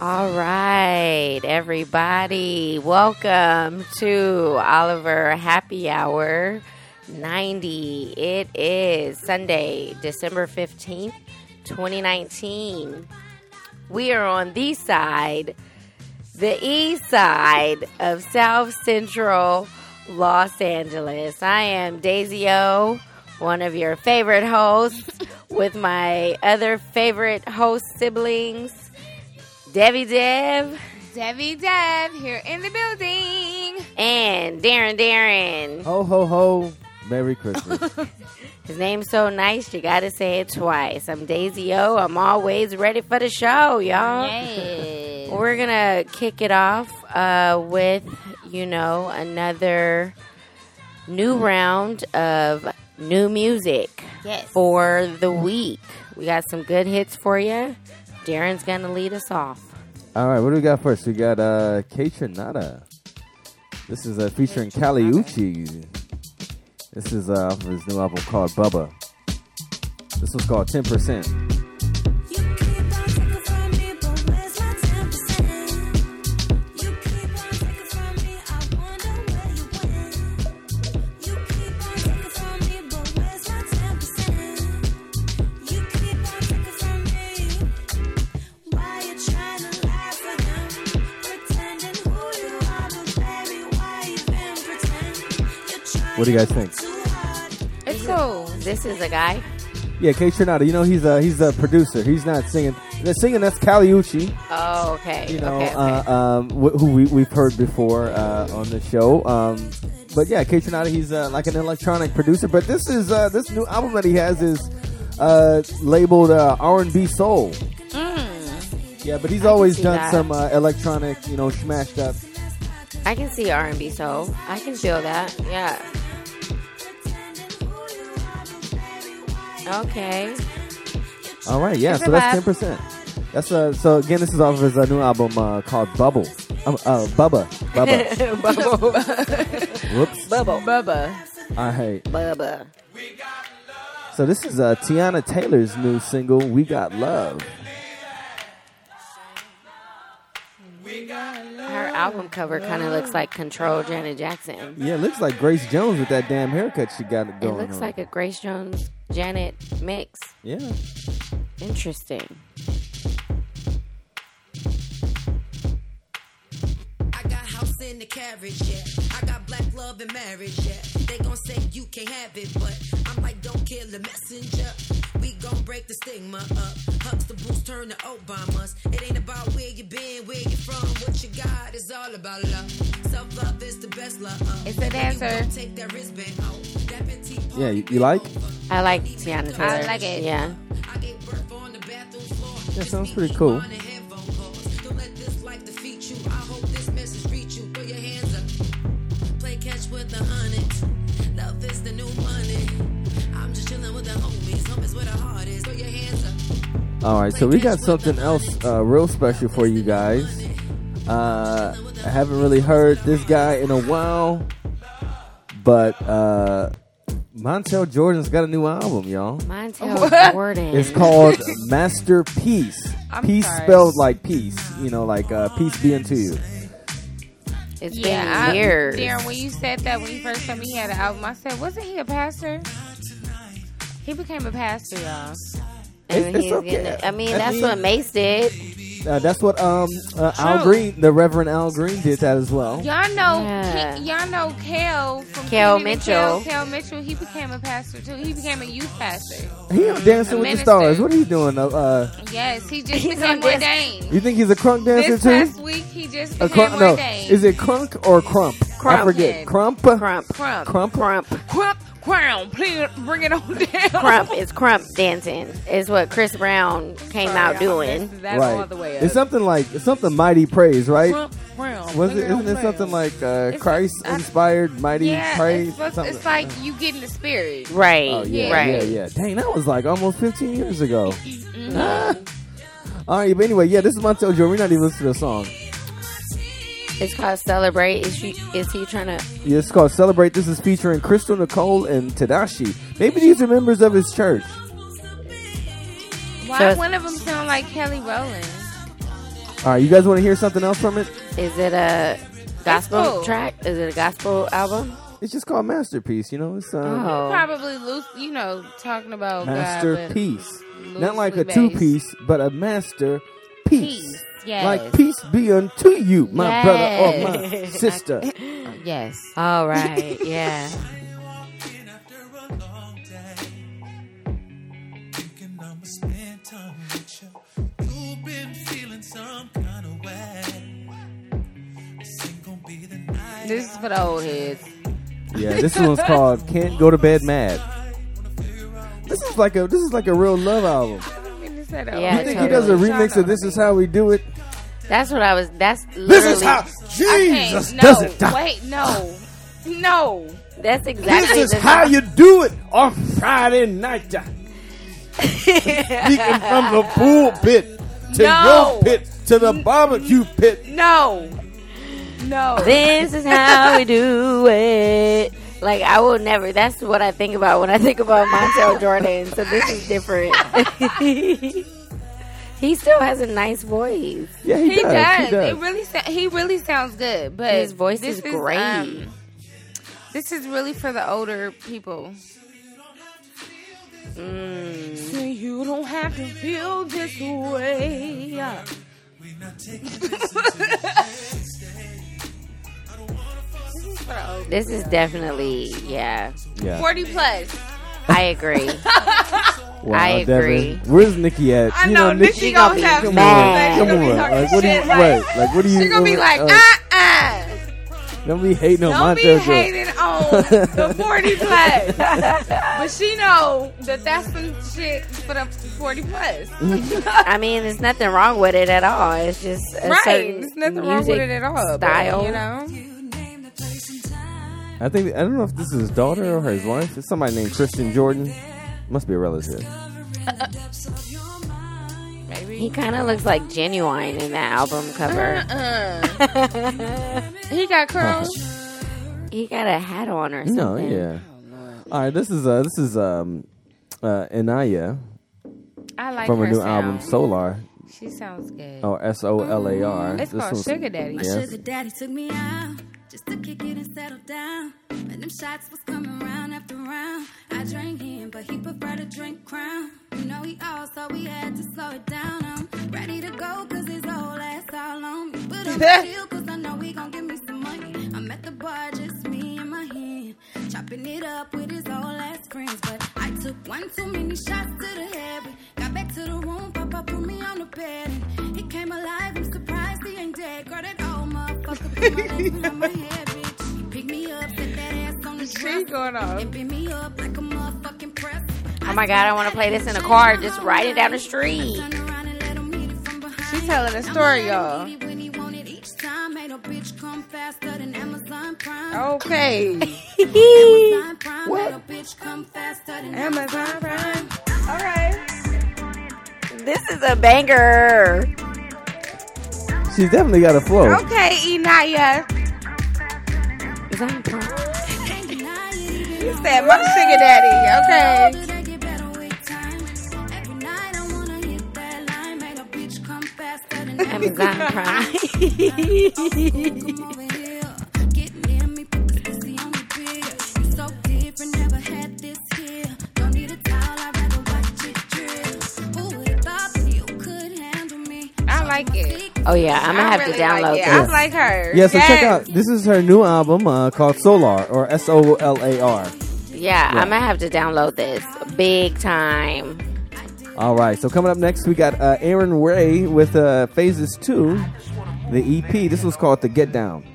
All right, everybody. Welcome to Oliver Happy Hour 90. It is Sunday, December 15th, 2019. We are on the side, the east side of South Central Los Angeles. I am Daisy O, one of your favorite hosts, with my other favorite host siblings. Debbie Dev. Debbie Dev here in the building. And Darren Darren. Ho, ho, ho. Merry Christmas. His name's so nice, you gotta say it twice. I'm Daisy O. I'm always ready for the show, y'all. Yes. We're gonna kick it off uh, with, you know, another new round of new music Yes. for the week. We got some good hits for you. Darren's gonna lead us off. All right, what do we got first? We got uh, Kaytranada. This is uh, featuring Kali Uchis. This is uh, off of his new album called Bubba. This one's called 10%. What do you guys think? It's cool. This is a guy. Yeah, Kaytranada. You know he's a he's the producer. He's not singing. The singing that's Kali Uchi. Oh, okay. You know okay, okay. Uh, um, wh- who we, we've heard before uh, on the show. Um, but yeah, Kaytranada. He's uh, like an electronic producer. But this is uh, this new album that he has is uh, labeled uh, R and B soul. Yeah, but he's always done that. some uh, electronic, you know, smashed up. I can see R and B soul. I can feel that. Yeah. Okay. All right, yeah. It's So that's ten percent. That's uh. So again, this is off of his uh, new album uh, called Bubble. Um, uh, Bubba. Bubba. Bubble. Whoops. Bubble. Bubba. All right. Bubba. So this is uh, Teyana Taylor's new single, "We Got Love." Her album cover kind of looks like Control Janet Jackson. Yeah, it looks like Grace Jones with that damn haircut she got going. It looks on. like a Grace Jones Janet mix. yeah. Interesting. I got house in the carriage, yeah. I got black love and marriage, yeah. They gon' say you can't have it, but I'm like, don't kill the messenger. We gon' break the stigma up. Hugs the boost, turn to Obamas. It ain't about where you been, where you from. What you got is all about love. Self love is the best love. Uh, it's a dancer. Take that wristband off. Oh, that Yeah, you, you like? I like Teyana Taylor. I like it. Yeah. I gave birth on the bathroom floor. That sounds pretty cool. All right, so we got something else uh, real special for you guys. Uh, I haven't really heard this guy in a while, but uh, Montel Jordan's got a new album, y'all. Montel Jordan. It's called Masterpiece. I'm Peace sorry. spelled like peace, you know, like uh, peace be unto you. It's Yeah, been I, years. Darren, when you said that when you first told me he had an album, I said, wasn't he a pastor? He became a pastor, y'all. And It's- it's he's okay. getting- I mean, I that's mean- what Mace did. Uh, that's what um uh, Al Green, the Reverend Al Green, did that as well. Y'all know, Yeah. he, y'all know Kel from Kel Kenan Mitchell. Kel, Kel Mitchell. He became a pastor too. He became a youth pastor. He on Dancing A with the. Stars. What are you doing? Uh, Uh, Yes, he just He's became on this- ordained. you think he's a crunk dancer This too? past week, he just A became crunk? No, is it crunk or crump? I Crump. forget. Crump. Crump. Crump? Crump. Crump. Crump, crown. Please bring it on down. Crump is crump dancing. Is what Chris Brown came Sorry, out I doing. messed That right. all the way up. It's something like it's something mighty praise, right? Crump, crown. Was Bring it? on Isn't it down. something like uh, It's- Christ I- inspired mighty Yeah, praise? it's, supposed- Something- it's like you get in the spirit. Right. Oh yeah, right. yeah, yeah. Dang, that was like almost 15 years ago. Mm-hmm. All right, but anyway, yeah, this is Montel Jordan. We're not even listening to the song. It's called Celebrate. Is she? Is he trying to? Yeah, it's called Celebrate. This is featuring Crystal Nicole and Tadashi. Maybe these are members of his church. Why So one of them sound like Kelly Rowland? All right, you guys want to hear something else from it? Is it a gospel cool. track? Is it a gospel album? It's just called Masterpiece. You know, it's uh, Oh, Probably loose, you know, talking about God, but Masterpiece. Not like a two piece, but a master piece. Peace. Yes. Like peace be unto you, my Yes. brother or my sister. Yes. all right, yeah. Walking after a long day. Thinking I'ma spend time with you. You've been feeling some kind of way. This ain't gonna be the night. This is for the old heads. Yeah, this one's called "Can't Go to Bed Mad." This is like a this is like a real love album. Yeah, You think he does a remix of "This Is How We Do It"? That's what I was. That's literally. This is how Jesus no, does it. Wait, no. No. That's exactly. This is how you do it on Friday night. Speaking from the pulpit to No. your pit to the barbecue pit. No. No. This is how we do it. Like I will never. That's what I think about when I think about Montel Jordan. So this is different. he still has a nice voice. Yeah, he, He does. does. He does. It really sa- he really sounds good, but His voice this is great. um, this is really for the older people. Mm. So you don't have to feel this way. This is definitely. Yeah, Yeah. Forty plus. I agree. Wow, I Devin. agree. Where's Nikki at? I You know, Nikki- Nikki gonna gonna be have Come mad. on, come on. Like, what do you? like- Right? Like, what do you? She gonna be like, uh, ah ah. Don't be hating on Don't my be JoJo. hating on the 40 plus. but she know that that's some shit for the 40 plus. I mean, there's nothing wrong with it at all. It's just a right. certain There's nothing wrong with it at all. but, Style. you know? I think I don't know if this is his daughter or his wife. It's somebody named Kristen Jordan. Must be a relative. Maybe. He kind of looks like Ginuwine in that album cover. Uh, he got curls. he got a hat on or something. No, yeah. All right, this is uh this is um uh Inaya I like from her her new sound. album Solar She sounds good. Oh, S O L A R. It's This called one's- Sugar Daddy. My Yes. sugar daddy took me out just to kick it and settle down. When them shots was coming round after round, I drank him, but he preferred to drink crown. You know he all, so we had to slow it down. I'm ready to go, cause his whole ass all on me. But I'm chill, cause I know he gon' give me some money. I'm at the bar, just me and my hand, chopping it up with his whole ass friends. But I took one too many shots to the head. We got back to the room, Papa put me on the bed, and he came alive. I'm surprised he ain't dead. Girl, that She's going off. and bent me up like a motherfucking press. Oh my god, I want to play this in a car, just riding down the street. She telling a story, y'all. When he wanted each time, made a bitch come faster than Amazon Prime. Okay. Amazon Prime, made a bitch come faster than Amazon Prime. All right. This is a banger. She's definitely got a flow. Okay, Inaya. Amazon Prime. You said my sugar daddy. Okay. Amazon Prime. I like it. Oh yeah, I'm gonna I have really to download like it. this. I like her. Yeah, so check out. This is her new album uh, called Solar or S O L A R. Yeah, I'm gonna have to download this big time. All right, so coming up next, we got uh, Aaron Ray with uh, Phases 2, the EP. This was called The Get Down.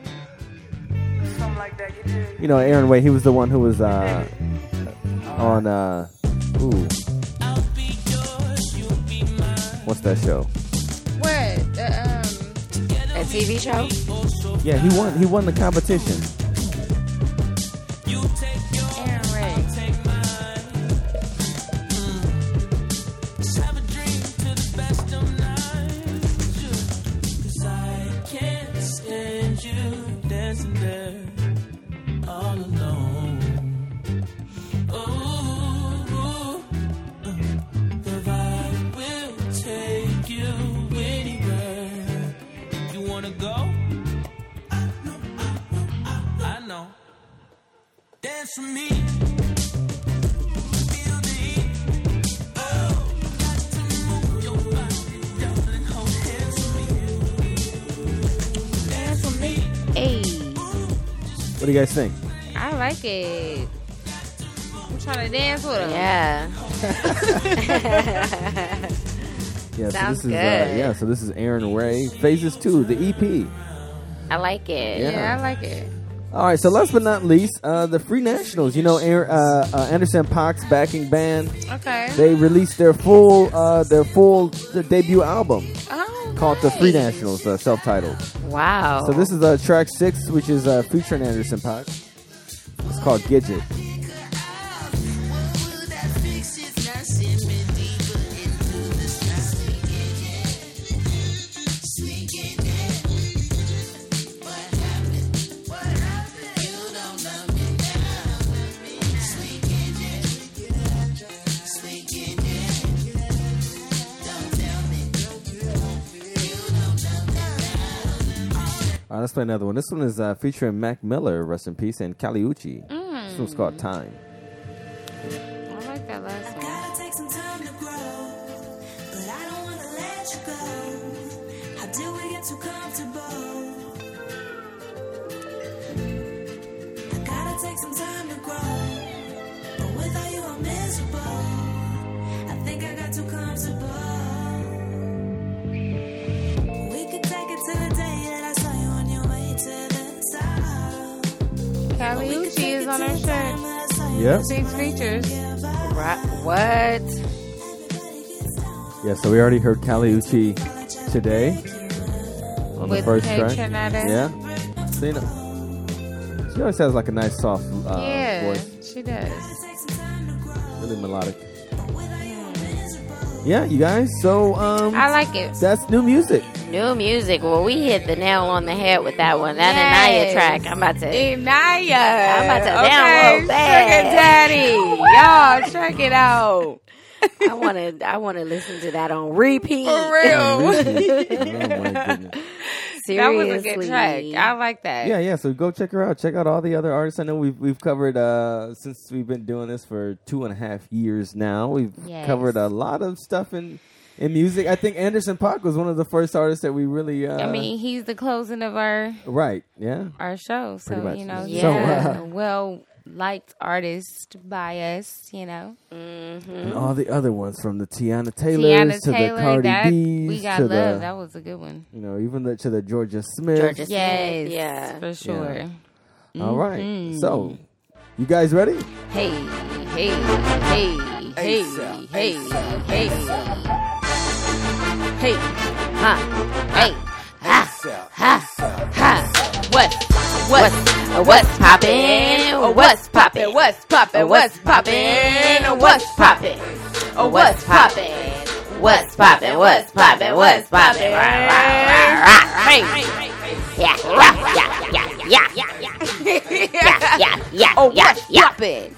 You know, Aaron Ray, he was the one who was uh, on, uh, ooh. What's that show? TV show? Yeah, he won. He won the competition. Hey, what do you guys think? I like it. I'm trying to dance with him. Yeah. Yeah, Sounds so this is uh, good. yeah, so this is Aaron Ray, Phases Two, the EP. I like it. Yeah. Yeah, I like it. All right, so last but not least, uh, the Free Nationals. You know, uh, uh, Anderson .Paak's backing band. Okay. They released their full uh, their full debut album oh, called the Free. Nationals, uh, self-titled. Wow. So this is uh, track six, which is uh, featuring Anderson .Paak. It's called Gidget. Let's play another one. This one is uh, featuring Mac Miller, rest in peace, and Kali Uchi. This one's called Time. I like that last one. Gotta take some time to grow, but I don't wanna let you go. Top. Callie We could Uchis take is on to her shirt. that I Yep. Six features. Right. What? Yeah, so we already heard Kali Uchi today on the first Kay track. Trinidad. Yeah. So, you she always has like a nice soft uh, yeah, voice, she does. really melodic. Yeah, you guys. So um, I like it. that's new music. New music. Well, we hit the nail on the head with that one. That Yes. Anaya track. I'm about to. Inaya. I'm about to okay, download that. Sugar Daddy. Y'all, check it out. I want to. I want to listen to that on repeat. For real. oh my goodness. that was a good track. I like that. Yeah, yeah. So go check her out. Check out all the other artists. I know we've we've covered uh, since we've been doing this for two and a half years now. We've Yes. covered a lot of stuff in in music. I think Anderson .Paak was one of the first artists that we really. Uh, I mean, he's the closing of our right? Yeah. our show, so much. you know, So, yeah, uh, well liked artist by us, you know. And all the other ones from the Teyana Taylors Teyana to the Taylor, Cardi that B's we got to love. the that was a good one. you know even the, to the Jorja Smith. Jorja Yes, Yeah. for sure. All right. Mm-hmm. So, you guys ready? Hey, hey, hey, hey, hey, hey, hey. Huh. Hey. Ha. Hey, ha. Ha. What? What? What's what's poppin'? What's poppin'? What's poppin'? What's poppin'? What's poppin'? What's poppin'? What's poppin'? What's poppin'? What's poppin'? Rah, rah, rah, rah. Hey. Yeah, yeah, yeah, yeah, yeah, yeah, yeah, yeah, yeah, Oh, yeah, what's yeah. poppin'?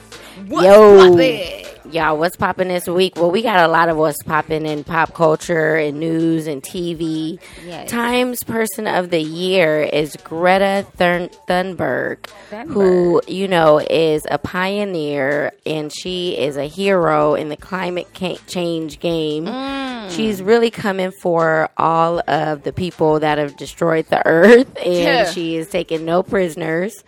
What's Yo. poppin'? Y'all, what's popping this week? Well, we got a lot of what's popping in pop culture and news and TV. Yes. Times Person of the Year is Greta Thun- Thunberg, who, you know, is a pioneer and she is a hero in the climate change game. Mm. She's really coming for all of the people that have destroyed the earth and Yeah. she is taking no prisoners.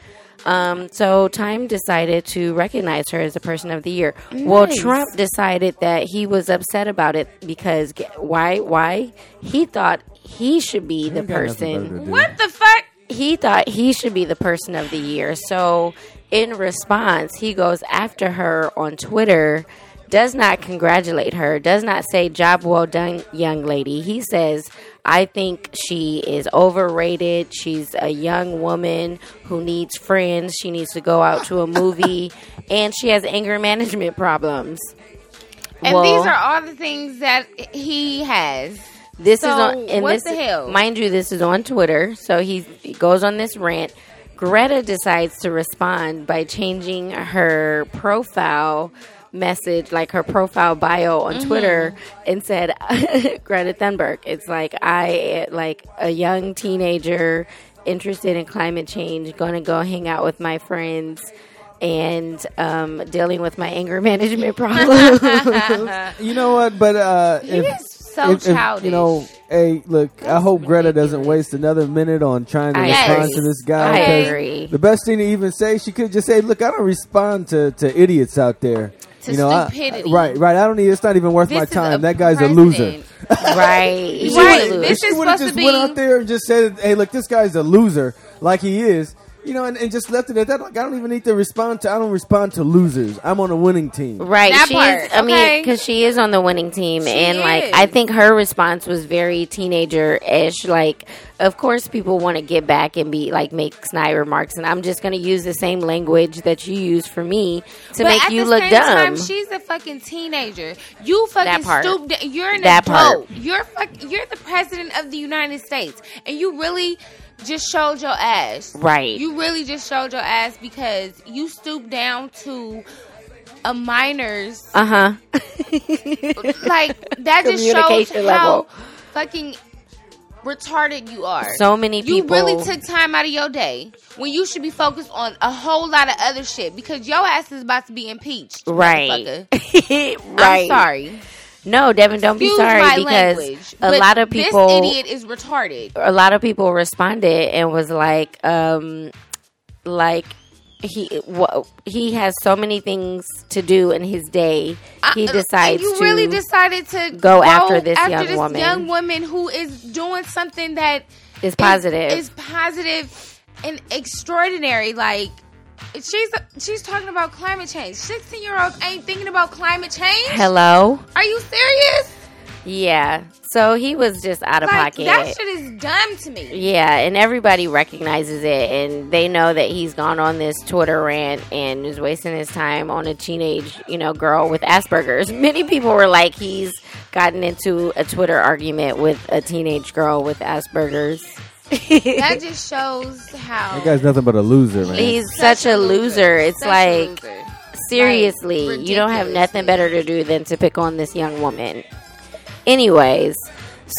Um, so Time decided to recognize her as a person of the year. Well, Trump decided that he was upset about it because why? Why he thought he should be the Ain't got nothing better person. What the fuck? He thought he should be the person of the year. So in response, he goes after her on Twitter. Does not congratulate her. Does not say "job well done, young lady." He says, "I think she is overrated. She's a young woman who needs friends. She needs to go out to a movie, and she has anger management problems." And Well, these are all the things that he has. This So, is on, and what this, the hell? Mind you, this is on Twitter. So he, he goes on this rant. Greta decides to respond by changing her profile message, like her profile bio on Mm-hmm. Twitter, and said, "Greta Thunberg." It's like I, like a young teenager interested in climate change, going to go hang out with my friends. and um, dealing with my anger management problem. You know what? But uh, if, is so if- if, childish. you know, hey, look, I hope Greta doesn't waste another minute on trying to I respond agree. to this guy. I agree. The best thing to even say, she could just say, "Look, I don't respond to, to idiots out there." To you know, I- stupidity. right, right. I don't need. It's not even worth This my time. that guy's president. a loser. right. She Right, would've- this she is supposed just to went out there and just said, "Hey, look, this guy's a loser," like he is. You know, and, and just left it at that. Like I don't even need to respond to. I don't respond to losers. I'm on a winning team. Right. That she part, is. I mean, because she is on the winning team, She and like. I think her response was very teenager-ish. Like, of course, people want to get back and be like make snide remarks, and I'm just going to use the same language that you use for me to But make at you the look same dumb. Time, she's a fucking teenager. You fucking That part. stupid. You're an That adult. part. You're fuck, You're the president of the United States, and you really just showed your ass. Right. You really just showed your ass because you stooped down to a minor's uh huh. like that just shows how level. fucking retarded you are. So many You people. really took time out of your day when you should be focused on a whole lot of other shit because your ass is about to be impeached. right. right. I'm sorry. No, Devin, don't Excuse be sorry because language, a lot of people. This idiot is retarded. a lot of people responded and was like, um, like he wha he has so many things to do in his day. He decides and you to really decided to go after this young this woman. young woman who is doing something that is positive. is, is positive and extraordinary. Like she's she's talking about climate change. Sixteen year olds ain't thinking about climate change. Hello, Are you serious? yeah. So he was just out of Like pocket. that shit is dumb to me. Yeah, and everybody recognizes it, and they know that he's gone on this Twitter rant and is wasting his time on a teenage, you know, girl with Asperger's. Many people were like, he's gotten into a Twitter argument with a teenage girl with Asperger's. That just shows how That guy's nothing but a loser, man. he's such a loser. It's Such like loser. seriously, Like, you don't have nothing better to do than to pick on this young woman. Anyways,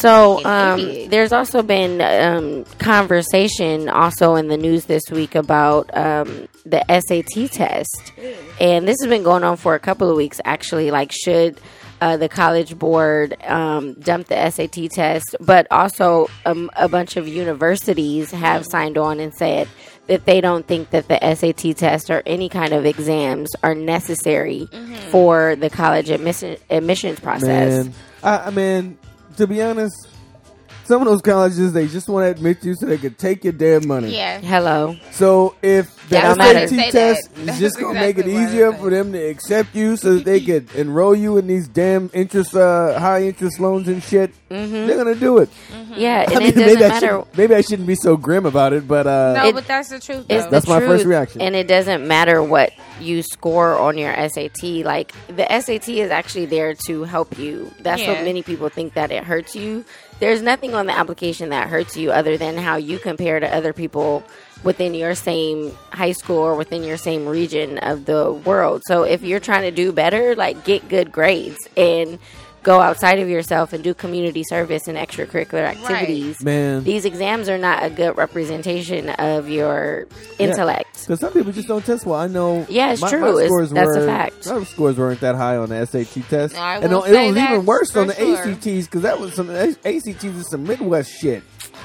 so um, there's also been um, conversation also in the news this week about um, the SAT test, and this has been going on for a couple of weeks actually. Like, should uh, the college board um, dump the SAT test? But also, um, a bunch of universities have signed on and said that they don't think that the SAT test or any kind of exams are necessary for the college admission, admissions process. Man, I, I mean, to be honest, some of those colleges they just want to admit you so they could take your damn money. Yeah. Hello. So if the That don't matter. SAT Say test that. is That's just gonna make it I easier was for them to accept you, so that they could enroll you in these damn interest, uh, high interest loans and shit, they're gonna do it. Yeah, and I mean, it doesn't maybe I, matter. should, maybe I shouldn't be so grim about it, but uh, No, It- but that's the truth. It's Though. That's the my truth, first reaction. and it doesn't matter what you score on your SAT. Like the SAT is actually there to help you. That's Yeah. what many people think that it hurts you. There's nothing on the application that hurts you other than how you compare to other people within your same high school or within your same region of the world. So if you're trying to do better, like get good grades and go outside of yourself and do community service and extracurricular activities. man, These exams are not a good representation of your intellect. because some people just don't test well. I know. Yeah, it's my, true. My It's- scores that's a fact. My scores weren't that high on the SAT test, I and will it say was that even worse on the sure. ACTs because that was some ACTs is some Midwest shit.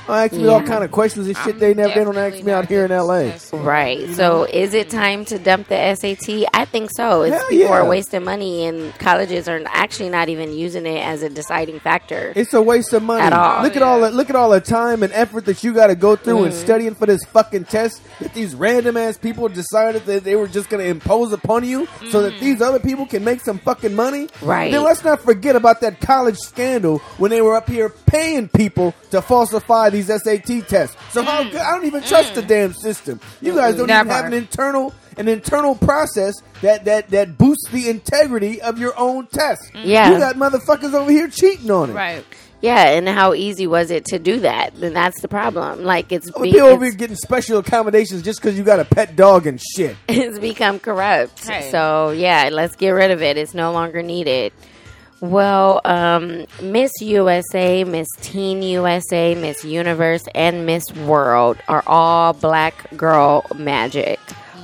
I asked me all kind of questions and shit I'm they never they don't ask me out here in LA. Right. So is it time to dump the SAT? I think so. It's Hell people yeah. are wasting money and colleges are actually not even using it as a deciding factor. It's a waste of money. At all. Look at all Yeah. the look at all the time and effort that you got to go through Mm. in studying for this fucking test. That these random ass people decided that they were just going to impose upon you, so that these other people can make some fucking money. Mm. Right. Then let's not forget about that college scandal when they were up here paying people to falsify these SAT tests. So how mm. good? I don't even trust the mm. damn system. You guys don't That even have an internal an internal process that that that boosts the integrity of your own test. Mm. Yeah. You got motherfuckers over here cheating on it. Right. Yeah, and how easy was it to do that? Then that's the problem. Like it's Oh, be- people over here getting special accommodations just because you got a pet dog and shit. it's become corrupt. Hey. So yeah, let's get rid of it. It's no longer needed. Well, um, Miss USA, Miss Teen USA, Miss Universe, and Miss World are all black girl magic.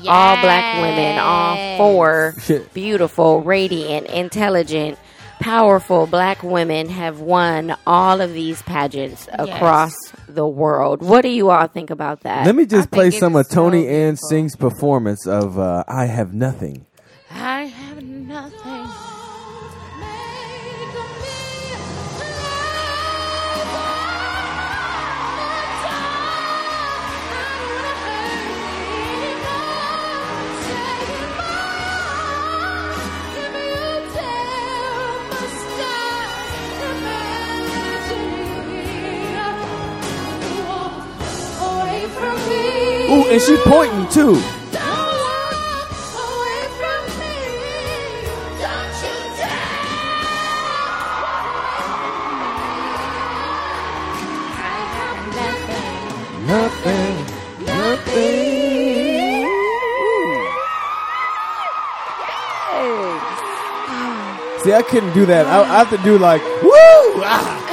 all black women, all four beautiful, radiant, intelligent, powerful black women have won all of these pageants across the world. What do you all think about that? Let me just I play some of is so Toni-Ann beautiful. Singh's performance of uh, "I Have Nothing." I have nothing. Ooh, and she pointing too. Nothing, nothing. See, I couldn't do that. I, I have to do like woo. Ah.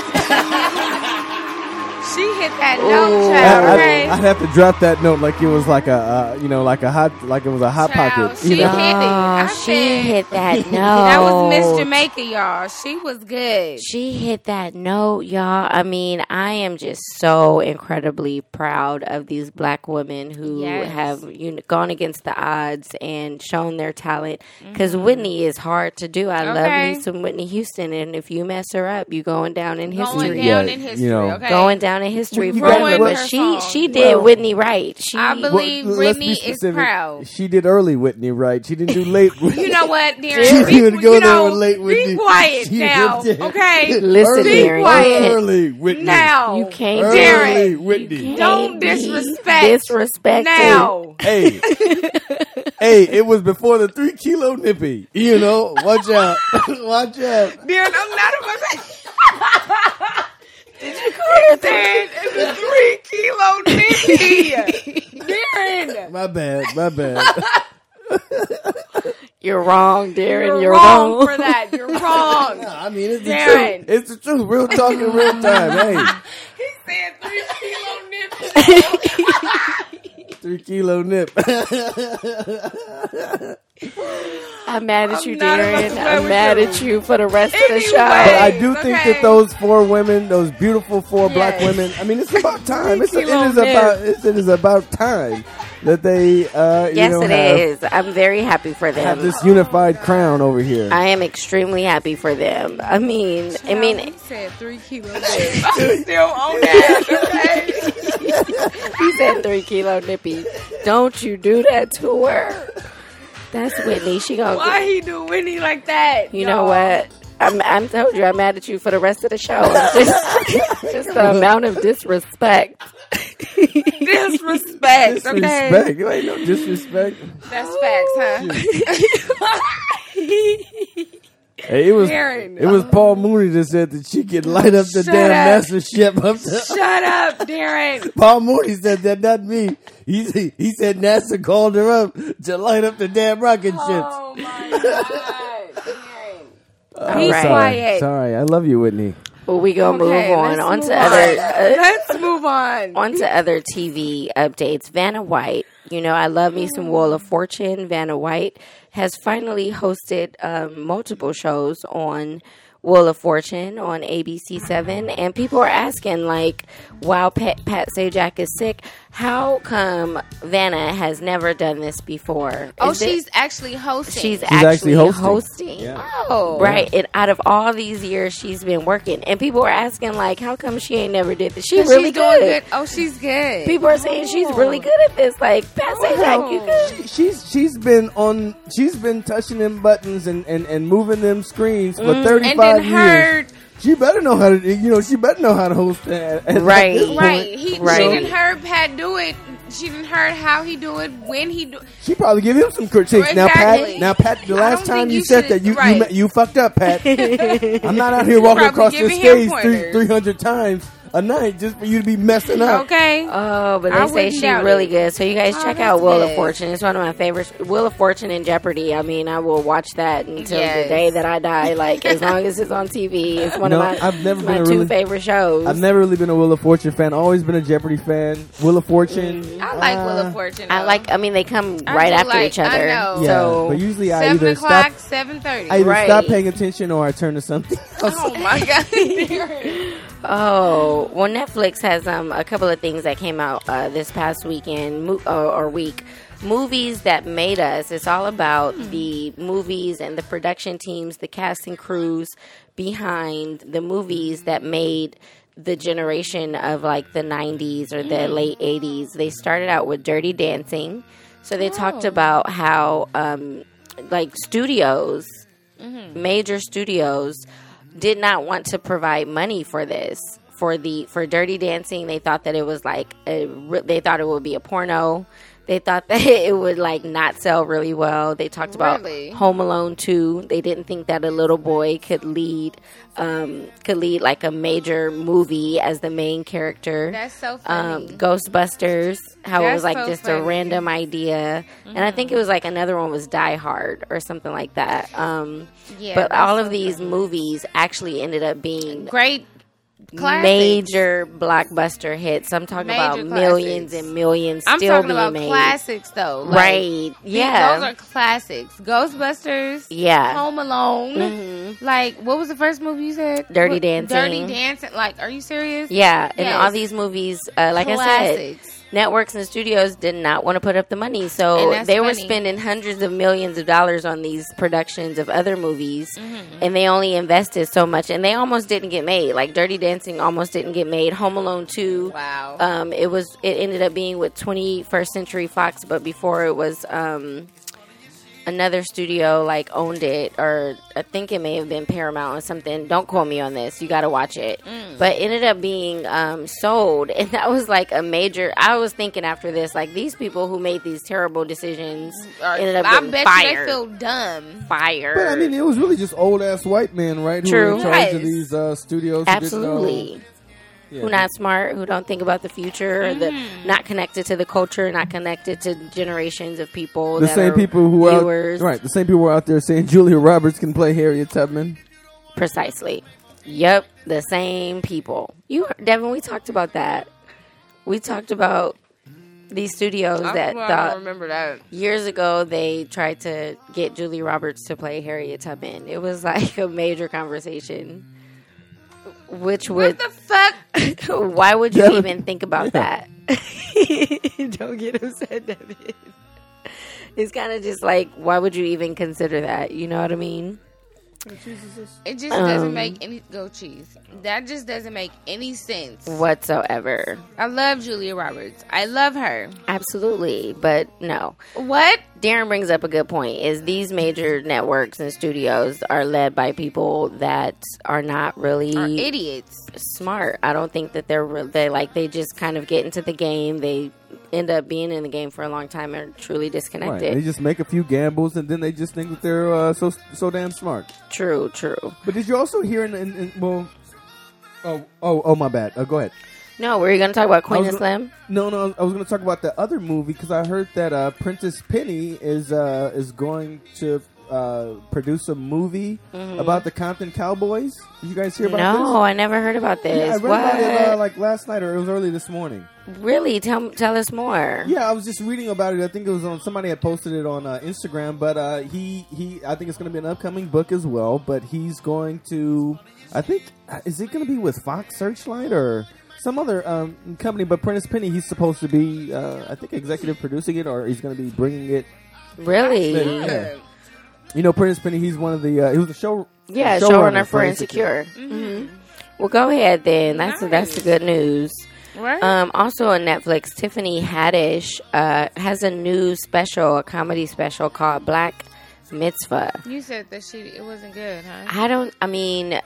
She hit that Ooh. note, I, child. I, Okay. I'd have to drop that note like it was like a, uh, you know, like a hot, like it was a hot Child, pocket. she You know? hit it. I Oh, she said- hit that note. That was Miss Jamaica, y'all. She was good. She hit that note, y'all. I mean, I am just so incredibly proud of these black women who Yes. have you know, gone against the odds and shown their talent. Because Mm-hmm. Whitney is hard to do. I love Okay. me some Whitney Houston, and if you mess her up, you going down in Going history. down Yeah, in history, you know. okay? Going down in history You forever. gotta- But her she song. she did Well- Whitney right. She I believe Well, let's be Whitney is proud. She did early Whitney right. She didn't do late. Whitney. You know what, She Darren? didn't even go you there know, with late Whitney. Be quiet She now, did- okay? Listen, early, Darren, quiet. early Whitney. Now, You can't Early Darren, Whitney. can't Don't disrespect. disrespect now. Hey, hey, it was before the three kilo nippy. You know, watch out, watch out. Darren, I'm not about to. Did you call it that? It's a three kilo nippy. Darren, My bad, my bad. You're wrong, Darren. you're, You're, wrong, for that. You're wrong. I mean, it's the Darren. truth. It's the truth. Real talk in real time. Hey, He said three kilo nip. three kilo nip. I'm mad at I'm you, not Darren. I'm mad you. at you for the rest of the show. But I do think Okay. that those four women, those beautiful four black women. I mean, it's about time. It's, it kilo is nip. about it's, it is about time that they, uh, yes, you know, it have, is. I'm very happy for them. have them. this unified crown over here. I am extremely happy for them. I mean, I mean, he said three kilo nippy. Still on that. He said three kilo nippy. Don't you do that to her. That's Whitney. She gonna. Why he do Whitney like that? You know y'all? what? I'm, I'm told you I'm mad at you for the rest of the show. Just, just the amount of disrespect. Disrespect. Okay. Disrespect. You ain't no disrespect. That's facts, huh? Hey, it was Darren. it was Paul Mooney that said that she could light up the Shut damn up. mastership up there. Shut up, Darren. Paul Mooney said that, not me. He he said NASA called her up to light up the damn rocket ships. Oh my god, Darren. I'm Be right. sorry. quiet. Sorry, I love you, Whitney. Well, we gonna Okay, move on. On move to on. other. Uh, Let's move on. on to other TV updates. Vanna White, you know, I love me some Wheel of Fortune. Vanna White has finally hosted um, multiple shows on Wheel of Fortune on ABC7, and people are asking, like, while Pat, Pat Sajak is sick, how come Vanna has never done this before? Oh, Is it- she's actually hosting. She's, actually actually, hosting. hosting. Yeah. oh Right, and out of all these years she's been working, and people are asking like, how come she ain't never did this? She's She's really doing good. good. Oh, she's good. People are saying she's really good at this. Like, Pat Sajak, you oh. good? She- She's she's been on. She's been touching them buttons and, and, and moving them screens for mm. thirty and then five years. heard She better know how to. You know, she better know how to host that. Right. this right. He Right. she didn't heard Pat do it. She didn't heard how he do it, when he do. She probably give him some critiques. Now, Pat. Now, Pat. The last time you, you said that you, right. you you fucked up, Pat. I'm not out here walking across this stage pointers. three hundred times a night just for you to be messing up. Okay. Oh, but I they say she's really it. good. So you guys Oh, check out Wheel of. Fortune. It's one of my favorites. Wheel of Fortune and Jeopardy. I mean, I will watch that until Yes. the day that I die. Like as long as it's on TV, it's one No, of my I've never my been a two really- favorite shows. I've never really been a Wheel of Fortune fan. Always been a Jeopardy fan. Wheel of Fortune. I like Wheel uh, of Fortune. I like. I mean, they come I right after like- each other. I know. Yeah, So but usually I seven either o'clock, stop, seven thirty. I either Right. stop paying attention or I turn to something else. Oh my god. Oh, well, Netflix has um a couple of things that came out uh, this past weekend mo- or, or week. Movies that made us. It's all about the movies and the production teams, the cast and crews behind the movies that made the generation of like the 90s or the late 80s. They started out with Dirty Dancing. So they talked about how um like studios, major studios did not want to provide money for this for the for dirty dancing. They thought that it was like a, they thought it would be a porno they thought that it would like not sell really well they talked about Really? home alone 2 they didn't think that a little boy could lead um could lead like a major movie as the main character That's so um, funny. Ghostbusters, how it was like so just funny. a random idea, and I think it was like another one was Die Hard or something like that. Um, Yeah, but that's all so of these funny. movies actually ended up being Great. Classics. major blockbuster hits. I'm talking Major about millions and millions I'm still talking being about made. classics though. Like, right? Yeah. Those are classics. Ghostbusters. yeah. Home Alone. Mhm. Like, what was the first movie you said? Dirty Dancing. Dirty Dancing. Like, are you serious? Yeah, and all these movies, uh, like I said, Classics. Networks and studios did not want to put up the money, so they were spending hundreds of millions of dollars on these productions of other movies, Mm-hmm. and they only invested so much, and they almost didn't get made. Like Dirty Dancing almost didn't get made. Home Alone two, Wow. um, it was it ended up being with 21st Century Fox, but before it was um, another studio like owned it, or I think it may have been Paramount or something. Don't quote me on this. You got to watch it. Mm. But it ended up being um, sold, and that was like a major. I was thinking after this, like these people who made these terrible decisions Or- ended up I getting bet fired. you they feel dumb. fired. But I mean, it was really just old ass white men, right? Who were in charge of these uh, studios. who didn't Absolutely. Know- Yeah. who not smart, who don't think about the future, or the mm. not connected to the culture, not connected to generations of people. the that same are people who are viewers. out, right. The same people were out there saying Julia Roberts can play Harriet Tubman. Precisely. Yep, the same people. You, Devin, we talked about that. We talked about these studios that I thought don't remember that. years ago they tried to get Julie Roberts to play Harriet Tubman. It was like a major conversation. Which would What the fuck? why would you Devin- even think about that? Don't get upset, Devin. It's kind of just like, why would you even consider that? You know what I mean? It just doesn't Um, make any go cheese. That just doesn't make any sense. Whatsoever. I love Julia Roberts. I love her. Absolutely. But no. What? Darren brings up a good point is these major networks and studios are led by people that are not really Are idiots. smart. I don't think that they're re- they like they just kind of get into the game. They end up being in the game for a long time and are truly Right. disconnected. They just make a few gambles and then they just think that they're uh, so so damn smart. True, true. But did you also hear in, in, in well? Oh, oh, oh! My bad. Uh, go ahead. No, were you going to talk about Queen was Slim? No, no. I was going to talk about the other movie because I heard that uh, Prentice Penny is uh, is going to uh, produce a movie about the Compton Cowboys. Did you guys hear about Mm-hmm. No, this? I never heard about this. Yeah, I read what? about it uh, like last night or it was early this morning. really? Tell tell us more. Yeah, I was just reading about it. I think it was on somebody had posted it on uh, Instagram. But uh, he he, I think it's going to be an upcoming book as well. But he's going to, I think, uh, is it going to be with Fox Searchlight or some other um, company? But Prentice Penny, he's supposed to be, uh, I think, executive producing it, or he's going to be bringing it. Really? Yeah. You know, Prentice Penny, he's one of the. Uh, he was the show. Yeah, showrunner showrunner for Insecure. hmm Well, go ahead then. That's that's the good news. Right? Um, also on Netflix, Tiffany Haddish uh, has a new special, a comedy special called Black Mitzvah. you said that she it wasn't good, huh? I don't. I mean,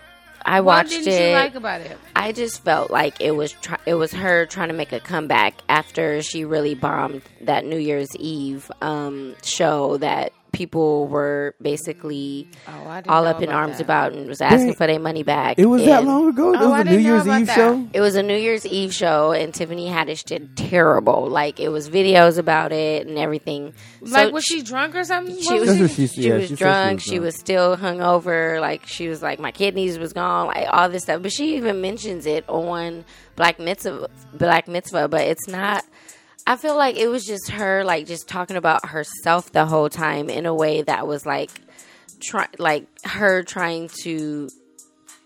I what watched didn't it. you like about it? I just felt like it was try- it was her trying to make a comeback after she really bombed that New Year's Eve um, show that people were basically mm. Oh, all up in about arms that. about and was asking Dang. for their money back. It was that long ago. It Oh, was I a New Year's Eve that. show. It was a New Year's Eve show, and Tiffany Haddish did terrible. Like it was videos about it and everything. Like, So was she drunk or something? She was, That's she, she- yeah, was she said she drunk. She was still hungover. Like she was like my kidneys was gone. Like all this stuff. But she even mentions it on Black Mitzvah. Black Mitzvah, but it's not. I feel like it was just her, like just talking about herself the whole time in a way that was like, try, like her trying to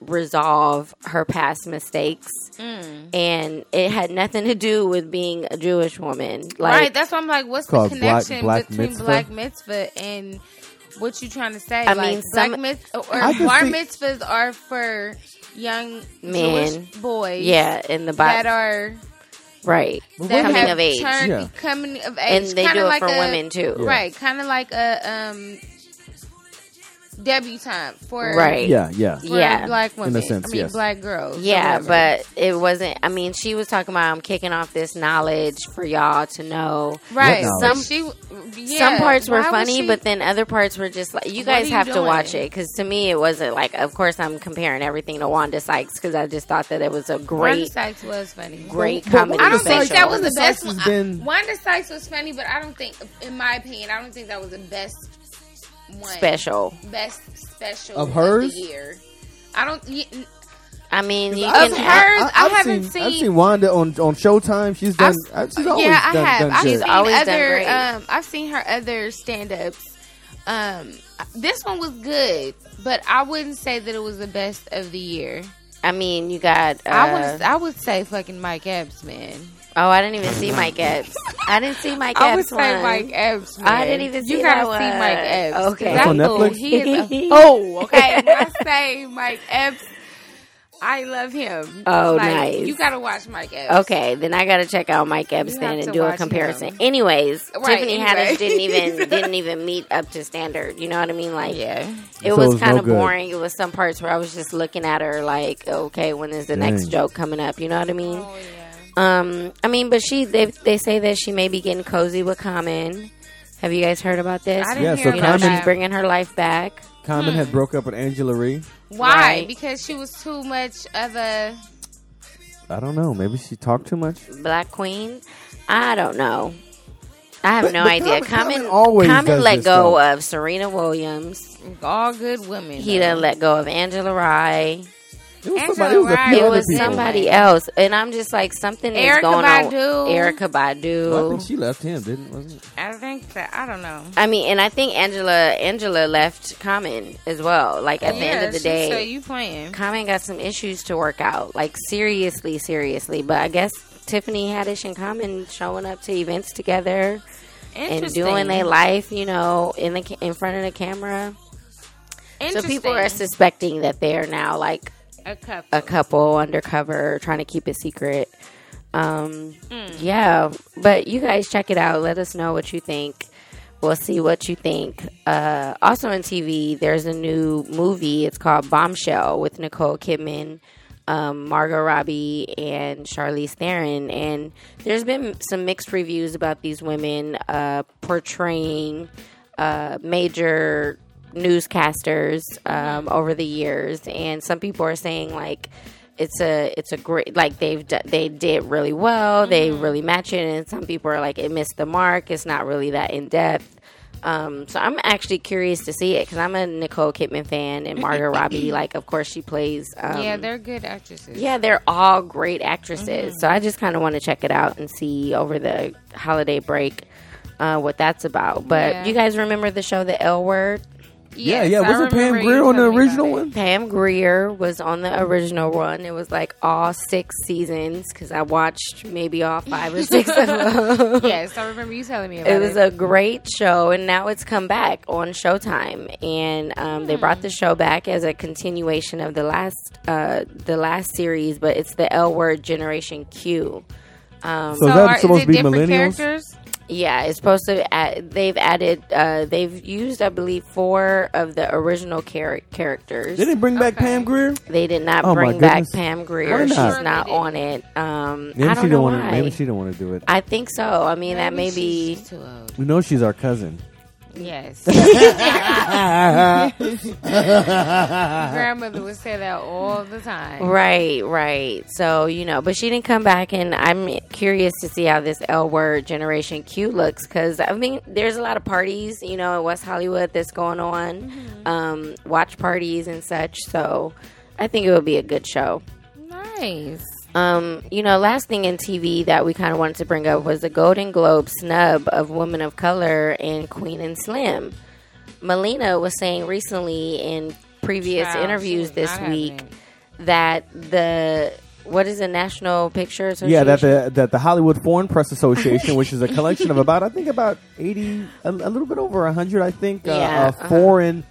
resolve her past mistakes, Mm. and it had nothing to do with being a Jewish woman. Like, right. That's why I'm like, what's the Called Black- connection Black between Mitzvah? Black Mitzvah and what you trying to say? I like, mean, Black some- Mitzvah or Bar see- Mitzvahs are for young Men. Jewish boys. yeah, in the Bible That are right, that coming have of age. turned- Yeah. coming of and they kinda do it like for a- women too. Right, kind of like a um debutante for Right. Yeah, yeah. for Yeah. black women. sense, I mean, yes. black girls. Yeah, but it wasn't. I mean, she was talking about I'm kicking off this knowledge for y'all to know. right. What Some she, yeah, Some parts were why funny, she- but then other parts were just like you guys you have to watch it because to me it wasn't like. Of course, I'm comparing everything to Wanda Sykes because I just thought that it was a Wanda great, Sykes was funny. great But comedy. I don't think that was the best Sykes one. has been- uh, Wanda Sykes was funny, but I don't think, in my opinion, I don't think that was the best one. special. Best special Of hers? the year. I don't. y- I mean, you Of can. her- have- I I've haven't seen, I've seen- seen Wanda on on Showtime. She's done. I've- she's always yeah, done, I have. done I've good. seen always done other. great. Um, I've seen her other stand-ups. Um, this one was good, but I wouldn't say that it was the best of the year. I mean, you got. Uh, I would. I would say fucking Mike Epps, man. Oh, I didn't even see Mike Epps. I didn't see Mike I would Epps. say one. Mike Epps. Man. I didn't even see You gotta that see one. Mike Epps. 'cause Okay. That's on Netflix? He is a, oh, okay. When I say Mike Epps, I love him. Oh, Like, nice. You gotta watch Mike Epps. Okay, then I gotta check out Mike Epps You then and do a comparison. him. Anyways, Right, Tiffany anyway. Haddish didn't even didn't even meet up to standard. You know what I mean? Like, Yeah. it So was was kind of good. boring. It was some parts where I was just looking at her like, okay, when is the next joke coming up? You know what I mean? Oh yeah. Um, I mean, but she they they say that she may be getting cozy with Common. Have you guys heard about this? I didn't Yeah, hear so you know, about Common- she's bringing her life back. Common Hmm. had broke up with Angela Rye. Why? Right. Because she was too much of a. I don't know. Maybe she talked too much. Black Queen. I don't know. I have But- no but idea. Common- Common, Common always Common does let this go stuff. of Serena Williams. All good women. He though. done let go of Angela Rye. It was Angela somebody. It was a few It was people. somebody else, and I'm just like something is Erykah going on. Badu. Erica Well, I think she left him, didn't? Wasn't it? I think that I don't know. I mean, and I think Angela Angela left Common as well. Like at the end of the So day, you playing? Common got some issues to work out. Like seriously, seriously. But I guess Tiffany Haddish and Common showing up to events together and doing their life, you know, in the in front of the camera. So people are suspecting that they're now like a couple. a couple undercover trying to keep it secret. Um, Hmm. Yeah, but you guys check it out. Let us know what you think. We'll see what you think. Uh, also on TV, there's a new movie. It's called Bombshell with Nicole Kidman, um, Margot Robbie, and Charlize Theron. And there's been some mixed reviews about these women uh, portraying uh, major newscasters um, over the years, and some people are saying like it's a it's a great like they've they did really well, they really match it, and some people are like it missed the mark. It's not really that in depth. Um, so I'm actually curious to see it because I'm a Nicole Kidman fan and Margot Robbie. Like, of course, she plays. Um, yeah, they're good actresses. yeah, they're all great actresses. So I just kind of want to check it out and see over the holiday break uh, what that's about. But Yeah. you guys remember the show The L Word? Yeah, Yes, yeah. I Wasn't Pam remember you Grier on the telling me about original one? Pam Grier was on the original one. It was like all six seasons because I watched maybe all five or six of them. yes, I remember you telling me about It it. was a great show, and now it's come back on Showtime, and um, they brought the show back as a continuation of the last uh, the last series, but it's the L Word Generation Q. Um, So, so that's are, supposed is to be it different millennials. characters? Yeah, it's supposed to. Add, they've added. Uh, they've used, I believe, four of the original char- characters. They didn't bring back Okay. Pam Grier. They did not Oh, bring back. Pam Grier. Why She's not? Sure not they did. on it. Um, Maybe I don't know don't want why. to. Maybe she don't want to do it. I think so. I mean, that may be. too old. We know she's our cousin. Yes. Grandmother would say that all the time. Right, right. So, you know, but she didn't come back, and I'm curious to see how this L word Generation Q looks because I mean, there's a lot of parties, you know, in West Hollywood that's going on, um, watch parties and such. So, I think it would be a good show. Nice. Um, you know, last thing in TV that we kind of wanted to bring up was the Golden Globe snub of Women of Color in Queen and Slim. Melina was saying recently in previous Child, interviews this week haven't. that the what is the National Picture Association? Yeah, that the that the Hollywood Foreign Press Association, which is a collection of about I think about eighty, a, a little bit over hundred, I think, uh, Yeah, uh, uh-huh. foreign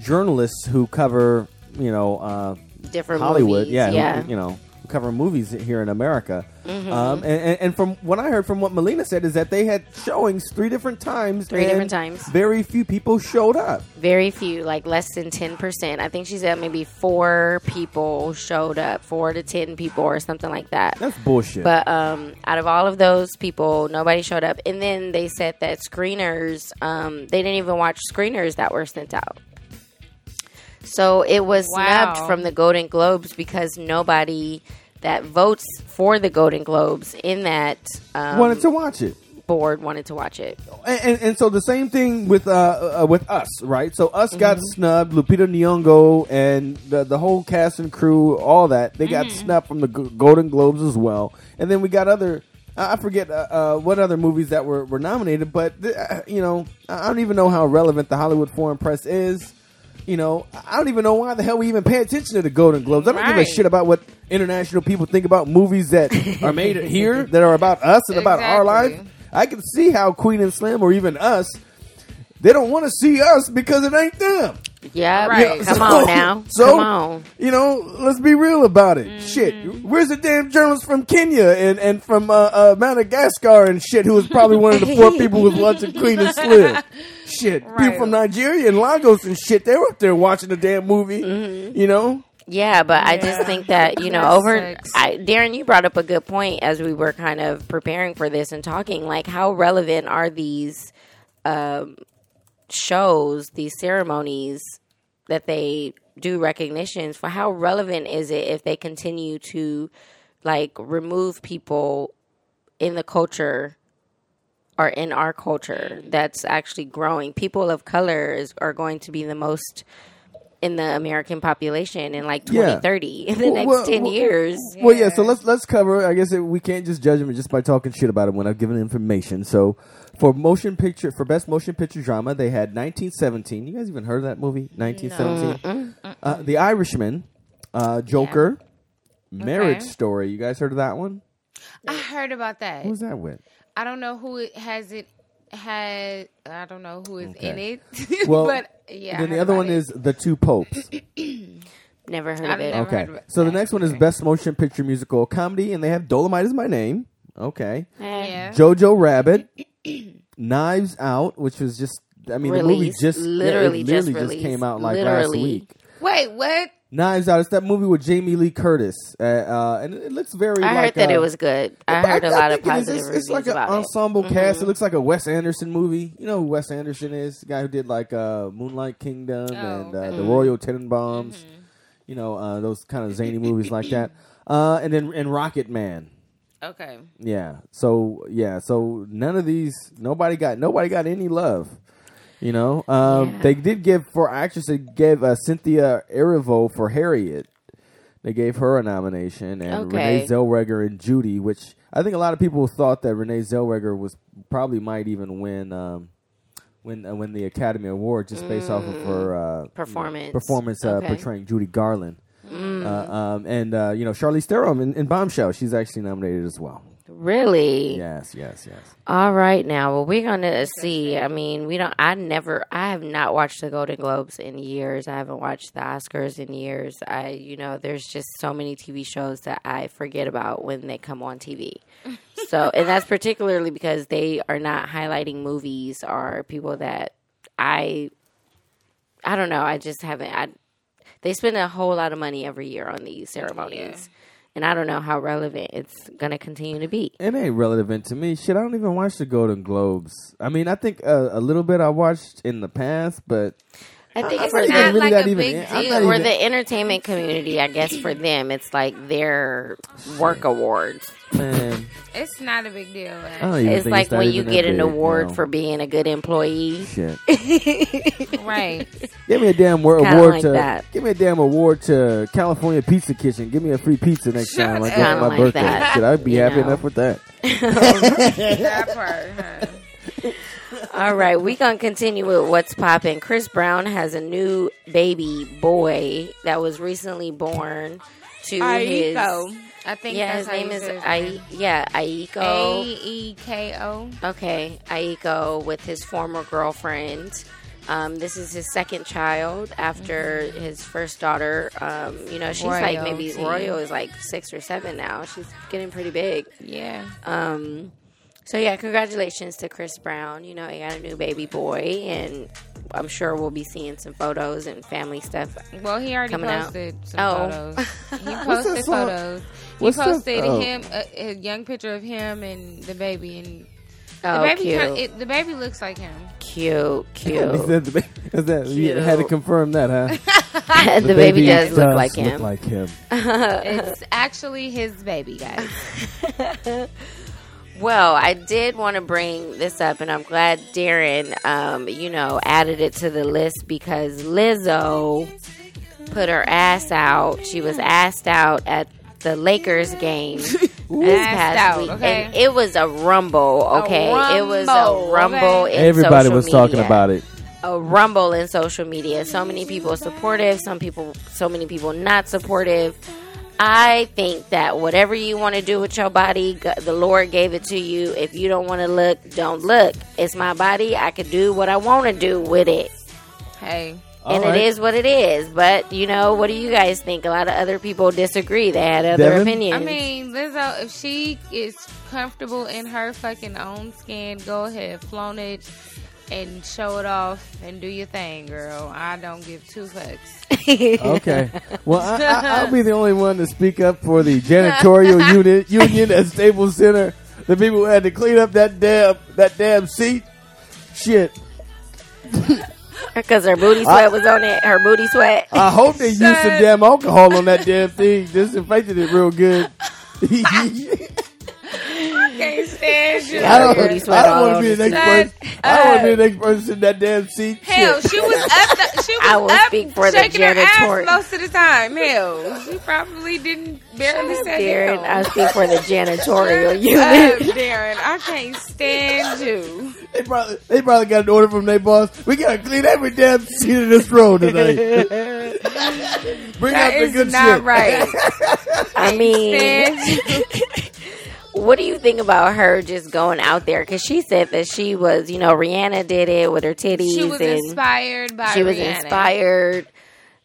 journalists who cover you know uh, different Hollywood, movies. yeah, who- you know, who cover movies here in America. Mm-hmm. Um, and, and, and from what I heard from what Melina said is that they had showings three different times. Three different times. Very few people showed up. Very few, like less than ten percent. I think she said maybe four people showed up, four to ten people, or something like that. That's bullshit. But um, out of all of those people, nobody showed up. And then they said that screeners, um, they didn't even watch screeners that were sent out. So it was Wow. snubbed from the Golden Globes because nobody that votes for the Golden Globes in that um, wanted to watch it. board wanted to watch it. and, and, and so the same thing with uh, uh with us, right? So us got Mm-hmm. snubbed. Lupita Nyong'o and the the whole cast and crew, all that they got Mm-hmm. snubbed from the G- Golden Globes as well. And then we got other. I I forget uh, uh, what other movies that were, were nominated, but th- uh, you know, I I don't even know how relevant the Hollywood Foreign Press is. You know, I don't even know why the hell we even pay attention to the Golden Globes. I don't give a Right. shit about what international people think about movies that are made here that are about us and about our life. Exactly. I can see how Queen and Slim or even us, they don't want to see us because it ain't them. Yeah, Right. come So- on now. So, come on. You know, let's be real about it. Mm-hmm. Shit, where's the damn journalist from Kenya and, and from uh, uh, Madagascar and shit who was probably one of the four people with was watching Queen and Slim? Shit, people from Nigeria and Lagos and shit, they were up there watching the damn movie. Mm-hmm. You know? Yeah, but I just think that you know, That over. I, Darren, you brought up a good point as we were kind of preparing for this and talking. Like, how relevant are these um, shows, these ceremonies that they do recognitions for? How relevant is it if they continue to like remove people in the culture? Or in our culture, that's actually growing. People of color is, are going to be the most in the American population in like Yeah. 2030 in the Well, next well, 10 well, years. Well, yeah. So let's let's cover. I guess it, we can't just judge them just by talking shit about them when I've given information. So for motion picture, for best motion picture drama, they had 1917. You guys even heard of that movie? 1917. Uh, the Irishman, uh, Joker, Marriage Okay. Story. You guys heard of that one? I heard about that. Who's that with? I don't know who it has it had. I don't know who is in it. Well, but yeah. I then the heard other about one it. is The Two Popes. Never heard I've of it. never- Okay. heard of So the next one is best motion picture musical comedy, and they have Dolomite is my name. Okay. Eh. Yeah. Jojo Rabbit, Knives Out, which was just I mean the movie Released. just Literally yeah, it just literally released. came out like Literally. last week. Wait, what? Knives Out, it's that movie with Jamie Lee Curtis, uh, uh, and it, it looks very. I like, heard that uh, it was good. I heard a lot of think it is. positive It's, reviews it's like an about it. Mm-hmm. ensemble cast. It looks like a Wes Anderson movie. You know who Wes Anderson is? The guy who did like uh, Moonlight Kingdom and uh, the Royal Tenenbaums. You know uh, those kind of zany movies like that. Uh, and then and Rocket Man. Okay. Yeah. So yeah. So none of these. Nobody got. Nobody got any love. You know. Um, Yeah. They did give for actress. They gave uh, Cynthia Erivo for Harriet. They gave her a nomination, and Okay. Renee Zellweger and Judy, which I think a lot of people thought that Renee Zellweger was probably might even win. Um, Win, uh, win the Academy Award just based off of her uh, Mm. Performance. performance uh, Okay. Mm. portraying Judy Garland, uh, um, and uh, you know Charlize Theron in, in Bombshell. She's actually nominated as well. Really? Yes, yes, yes. All right, now. Well, we're gonna see. I mean, we don't. I never. I have not watched the Golden Globes in years. I haven't watched the Oscars in years. I, you know, there's just so many TV shows that I forget about when they come on TV. So, and that's particularly because they are not highlighting movies or people that I. I don't know. I just haven't. I. They spend a whole lot of money every year on these ceremonies. And I don't know how relevant it's to continue to be. It ain't relevant to me. Shit, I don't even watch the Golden Globes. I mean, I think uh, a little bit I watched in the past, but I think I'm for not really like a big I'm deal. not for even- the entertainment community, I guess for them, it's like their work awards. man. It's not a big deal. I It's like that when you get an big, award know. for being a good employee. shit. right. Give me a damn wor- award like to. that. Give me a damn award to California Pizza Kitchen. Give me a free pizza next Shut time. Like up. my like birthday. that, Shit, I'd be you happy know. enough with that. that part. Huh? All right, we gonna continue with what's popping. Chris Brown has a new baby boy that was recently born to his. Aeko. I think Yeah, that's his name is his I. Yeah, Aeko. A E K O. Okay, Aeko with his former girlfriend. Um, this is his second child after his first daughter. Um, you know, she's like maybe. Royal is like six or seven now. She's getting pretty big. Yeah. Um, so yeah, congratulations to Chris Brown. You know, he got a new baby boy, and I'm sure we'll be seeing some photos and family stuff. Well, he already Coming out. posted some Oh. photos. He posted that photos. He What's that- posted oh. him a, a young picture of him and the baby, and the Oh, baby cute, kinda- it, the baby looks like him. cute, Is cute. that the, is that, you had to confirm that, huh? the, baby, does look like him. like him. It's actually his baby, guys. Well, I did want to bring this up, and I'm glad Darren, um, you know, added it to the list because Lizzo put her ass out. She was asked out at the Lakers game this past out, week, okay. and it was a rumble. Okay, it was a rumble, rumble. okay. In Everybody social was talking about it. a rumble in social media. So many people supportive, some people, so many people not supportive. I think that whatever you want to do with your body, the Lord gave it to you. If you don't want to look, don't look. It's my body. I can do what I want to do with it. Hey, and All right. it is what it is. But, you know, what do you guys think? A lot of other people disagree. They had other Devin? opinions. I mean, Lizzo, if she is comfortable in her fucking own skin, go ahead, flaunt it and show it off and do your thing, girl. I don't give two fucks. Okay. Well, I, I, I'll be the only one to speak up for the janitorial unit union at Staples Center. The people who had to clean up that damn that damn seat. Shit. Because her booty sweat was on it. Her booty sweat. I hope they used some damn alcohol on that damn thing. Disinfected it real good. Can't stand you. I don't, I don't want to uh, be the the next seat. person. I don't want to be the next person in that damn seat. Hell, she was up. The, she was I will up speak for the shaking her janitor- ass most of the time. Hell, she probably didn't barely sit Darren, I speak for the janitorial Up, unit. Darren, I can't stand you. They probably, they probably got an order from their boss. We gotta clean every damn seat in this room today. Bring out the is good not shit. right. I mean, Stand you. What do you think about her just going out there? Because she said that she was, you know, Rihanna did it with her titties, She was and inspired by she was Rihanna. inspired.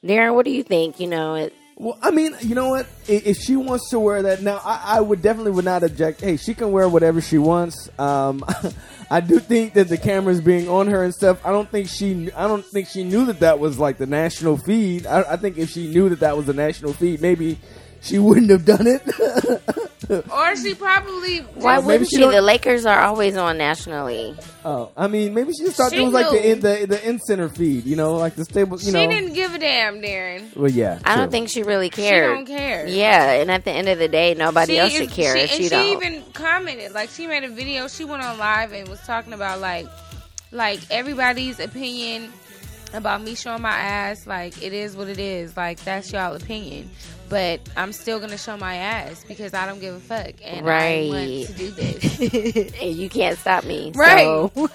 Darren, what do you think? You know, it, Well, I mean, you know what? If she wants to wear that now, I, I would definitely would not object. Hey, she can wear whatever she wants. Um, I do think that the cameras being on her and stuff. I don't think she. I don't think she knew that that was like the national feed. I, I think if she knew that that was the national feed, maybe she wouldn't have done it. Or she probably. why maybe wouldn't she she? The Lakers are always on nationally. oh, I mean, maybe she just thought She it was like the in, the the in center feed. You know, like the stable. You she know. didn't give a damn, Darren. well, yeah. I don't think she really cares. She don't care. Yeah, and at the end of the day, nobody else should care She, if she, she don't. even commented, like she made a video. She went on live and was talking about like, like everybody's opinion about me showing my ass. Like it is what it is. Like that's y'all opinion. But I'm still gonna show my ass because I don't give a fuck and I want Right. to do this. and you can't stop me. Right. So.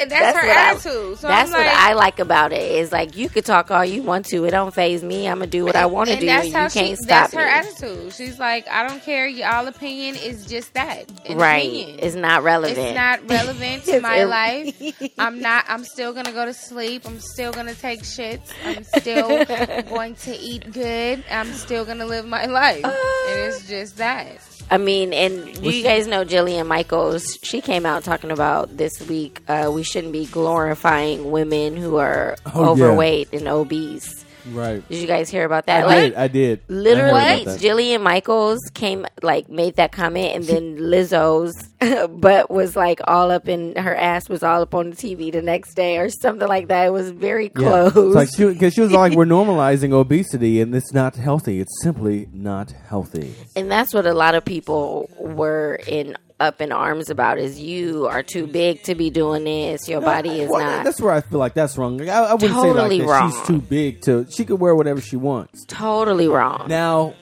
And that's, her what I- attitude. So that's I'm like, what I like about it. Is like you could talk all you want to. It don't phase me. I'm gonna do what I want to do. that's and how you can't she. stop That's her me. attitude. She's like, I don't care. Y'all opinion is just that. an Right. opinion. It's not relevant. It's not relevant to my life. I'm not. I'm still gonna go to sleep. I'm still gonna take shits. I'm still going to eat good. I'm still gonna live my life. and it's just that. I mean, and do you guys know Jillian Michaels? She came out talking about this week. Uh, we shouldn't be glorifying women who are Oh, yeah. overweight and obese. Right. Did you guys hear about that? I like did. I did. Literally, that. Jillian Michaels came like made that comment, and then Lizzo's butt was like all up in her ass was all up on the TV the next day or something like that. It was very Yeah. close. It's like she, cause she was like, we're normalizing obesity and it's not healthy. It's simply not healthy. and that's what a lot of people were in up in arms about is you are too big to be doing this. Your body is Well, not That's where I feel like that's wrong. Like, I, I wouldn't Totally say like that wrong. she's too big to. She could wear whatever she wants. totally wrong. Now,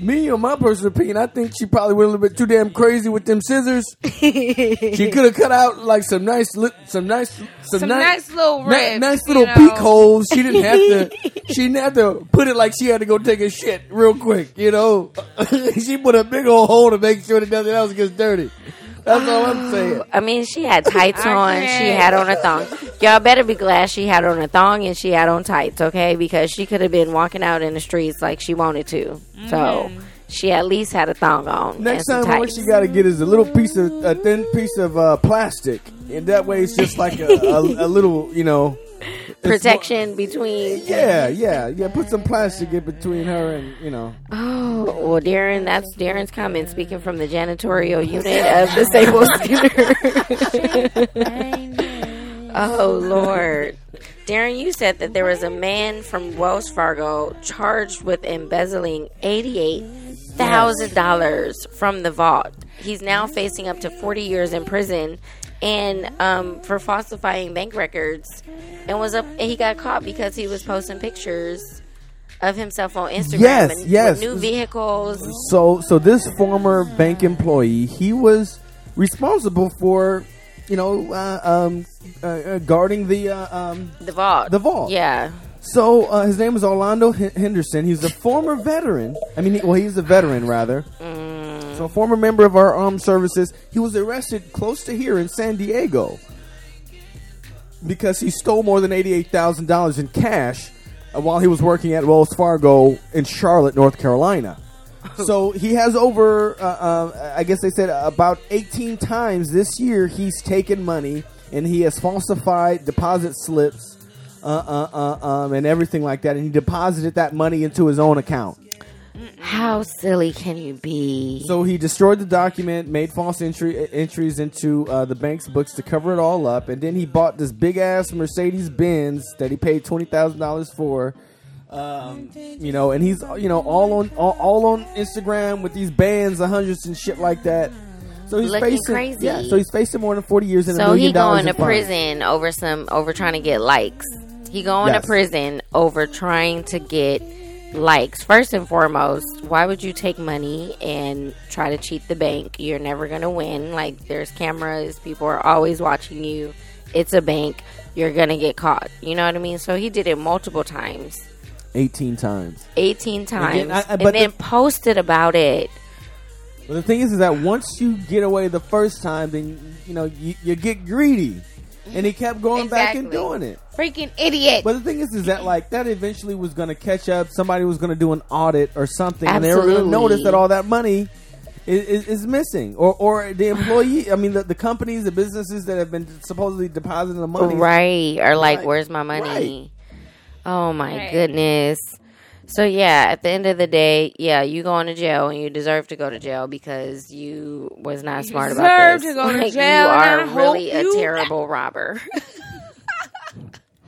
me, or my personal opinion, I think she probably went a little bit too damn crazy with them scissors. she could have cut out like some nice, li- some nice, some, Some ni- nice little ni- nice little know. peek holes. She didn't have to. she didn't have to put it like she had to go take a shit real quick. You know, she put a big old hole to make sure that nothing else gets dirty. That's all I'm saying. I mean, she had tights on. She had on a thong. Y'all better be glad she had on a thong and she had on tights, okay? Because she could have been walking out in the streets like she wanted to. So she at least had a thong on. Next and some time, what tights. she got to get is a little piece of a thin piece of uh, plastic, and that way it's just like a, a, a little, you know, it's protection between. yeah, yeah, yeah. Put some plastic in between her and you know. Oh, well, Darren, that's Darren's comment speaking from the janitorial unit of the Staples Center. oh, Lord. Darren, you said that there was a man from Wells Fargo charged with embezzling $88,000 from the vault. He's now facing up to 40 years in prison and um, for falsifying bank records and was up and he got caught because he was posting pictures of himself on Instagram Yes, and yes. with new vehicles. So, so this former bank employee, he was responsible for, you know, uh, um, uh, uh, guarding the uh, um, The vault. The vault. Yeah. So uh, his name is Orlando H- Henderson. He's a former veteran. I mean, he, well, he's a veteran rather. So a former member of our armed services. He was arrested close to here in San Diego because he stole more than eighty-eight thousand dollars in cash uh, while he was working at Wells Fargo in Charlotte, North Carolina. so he has over, uh, uh, I guess they said about 18 times this year he's taken money and he has falsified deposit slips uh, uh, uh, um, and everything like that. And he deposited that money into his own account. How silly can you be? So he destroyed the document, made false entry, entries into uh, the bank's books to cover it all up, and then he bought this big ass Mercedes Benz that he paid twenty thousand dollars for. Um, you know, and he's you know all on all, all on Instagram with these bands of hundreds and shit like that. So he's Looking facing crazy. yeah. So he's facing more than forty years and a so million he going to prison over some over trying to get likes. He going Yes. to prison over trying to get likes. First and foremost, why would you take money and try to cheat the bank? You're never going to win. Like there's cameras, people are always watching you. It's a bank. You're going to get caught. You know what I mean? So he did it multiple times. eighteen times. 18 times. I- I- and but then the- posted about it. But the thing is, is that once you get away the first time, then you know you, you get greedy, and he kept going back and doing it. Freaking idiot. But the thing is, is that like that eventually was going to catch up. Somebody was going to do an audit or something, and they were going to notice that all that money is, is, is missing, or or the employee. I mean, the, the companies, the businesses that have been supposedly depositing the money. Right. Or like, Right. where's my money? Oh my Right. goodness. So yeah, at the end of the day, yeah, you going to jail and you deserve to go to jail because you was not smart about deserve this. to go to Like, jail, You are really a you- terrible robber.